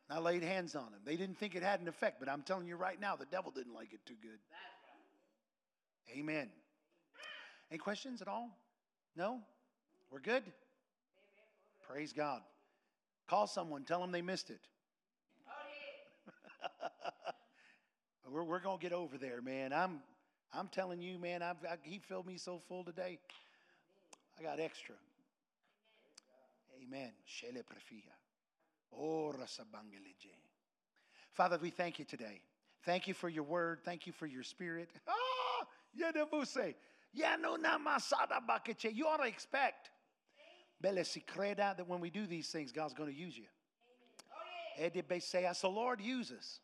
I laid hands on them. They didn't think it had an effect, but I'm telling you right now, the devil didn't like it too good. Amen. Any questions at all? No? We're good? Praise God. Call someone, tell them they missed it. we're we're going to get over there, man. I'm, I'm telling you, man, I've, I, he filled me so full today. I got extra. Amen. Shele prefija. Father, we thank you today. Thank you for your word. Thank you for your spirit. Ah, yedevuse. Ya no namasada bakeche. You ought to expect. That when we do these things, God's going to use you. So, Lord, use us.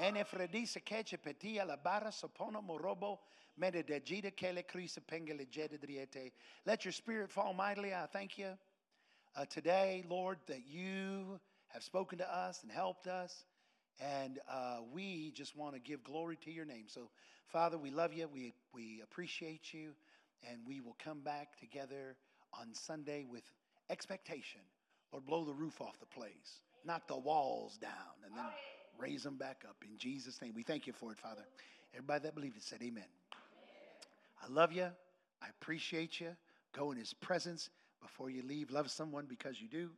And if redisa keche petia la barra sopono morobo mededejida kele krisa pengele jedidriete. Let your spirit fall mightily. I thank you uh, today, Lord, that you have spoken to us and helped us. And uh, we just want to give glory to your name. So, Father, we love you. We, we appreciate you. And we will come back together on Sunday with expectation. Lord, blow the roof off the place, knock the walls down, and then raise them back up. In Jesus' name, we thank you for it, Father. Everybody that believed it said, Amen. I love you. I appreciate you. Go in His presence before you leave. Love someone because you do.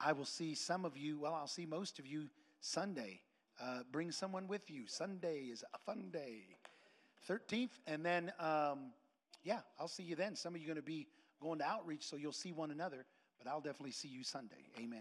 I will see some of you, well, I'll see most of you Sunday. Uh, bring someone with you. Sunday is a fun day. 13th, and then, um, yeah, I'll see you then. Some of you are going to be going to outreach, so you'll see one another, but I'll definitely see you Sunday. Amen.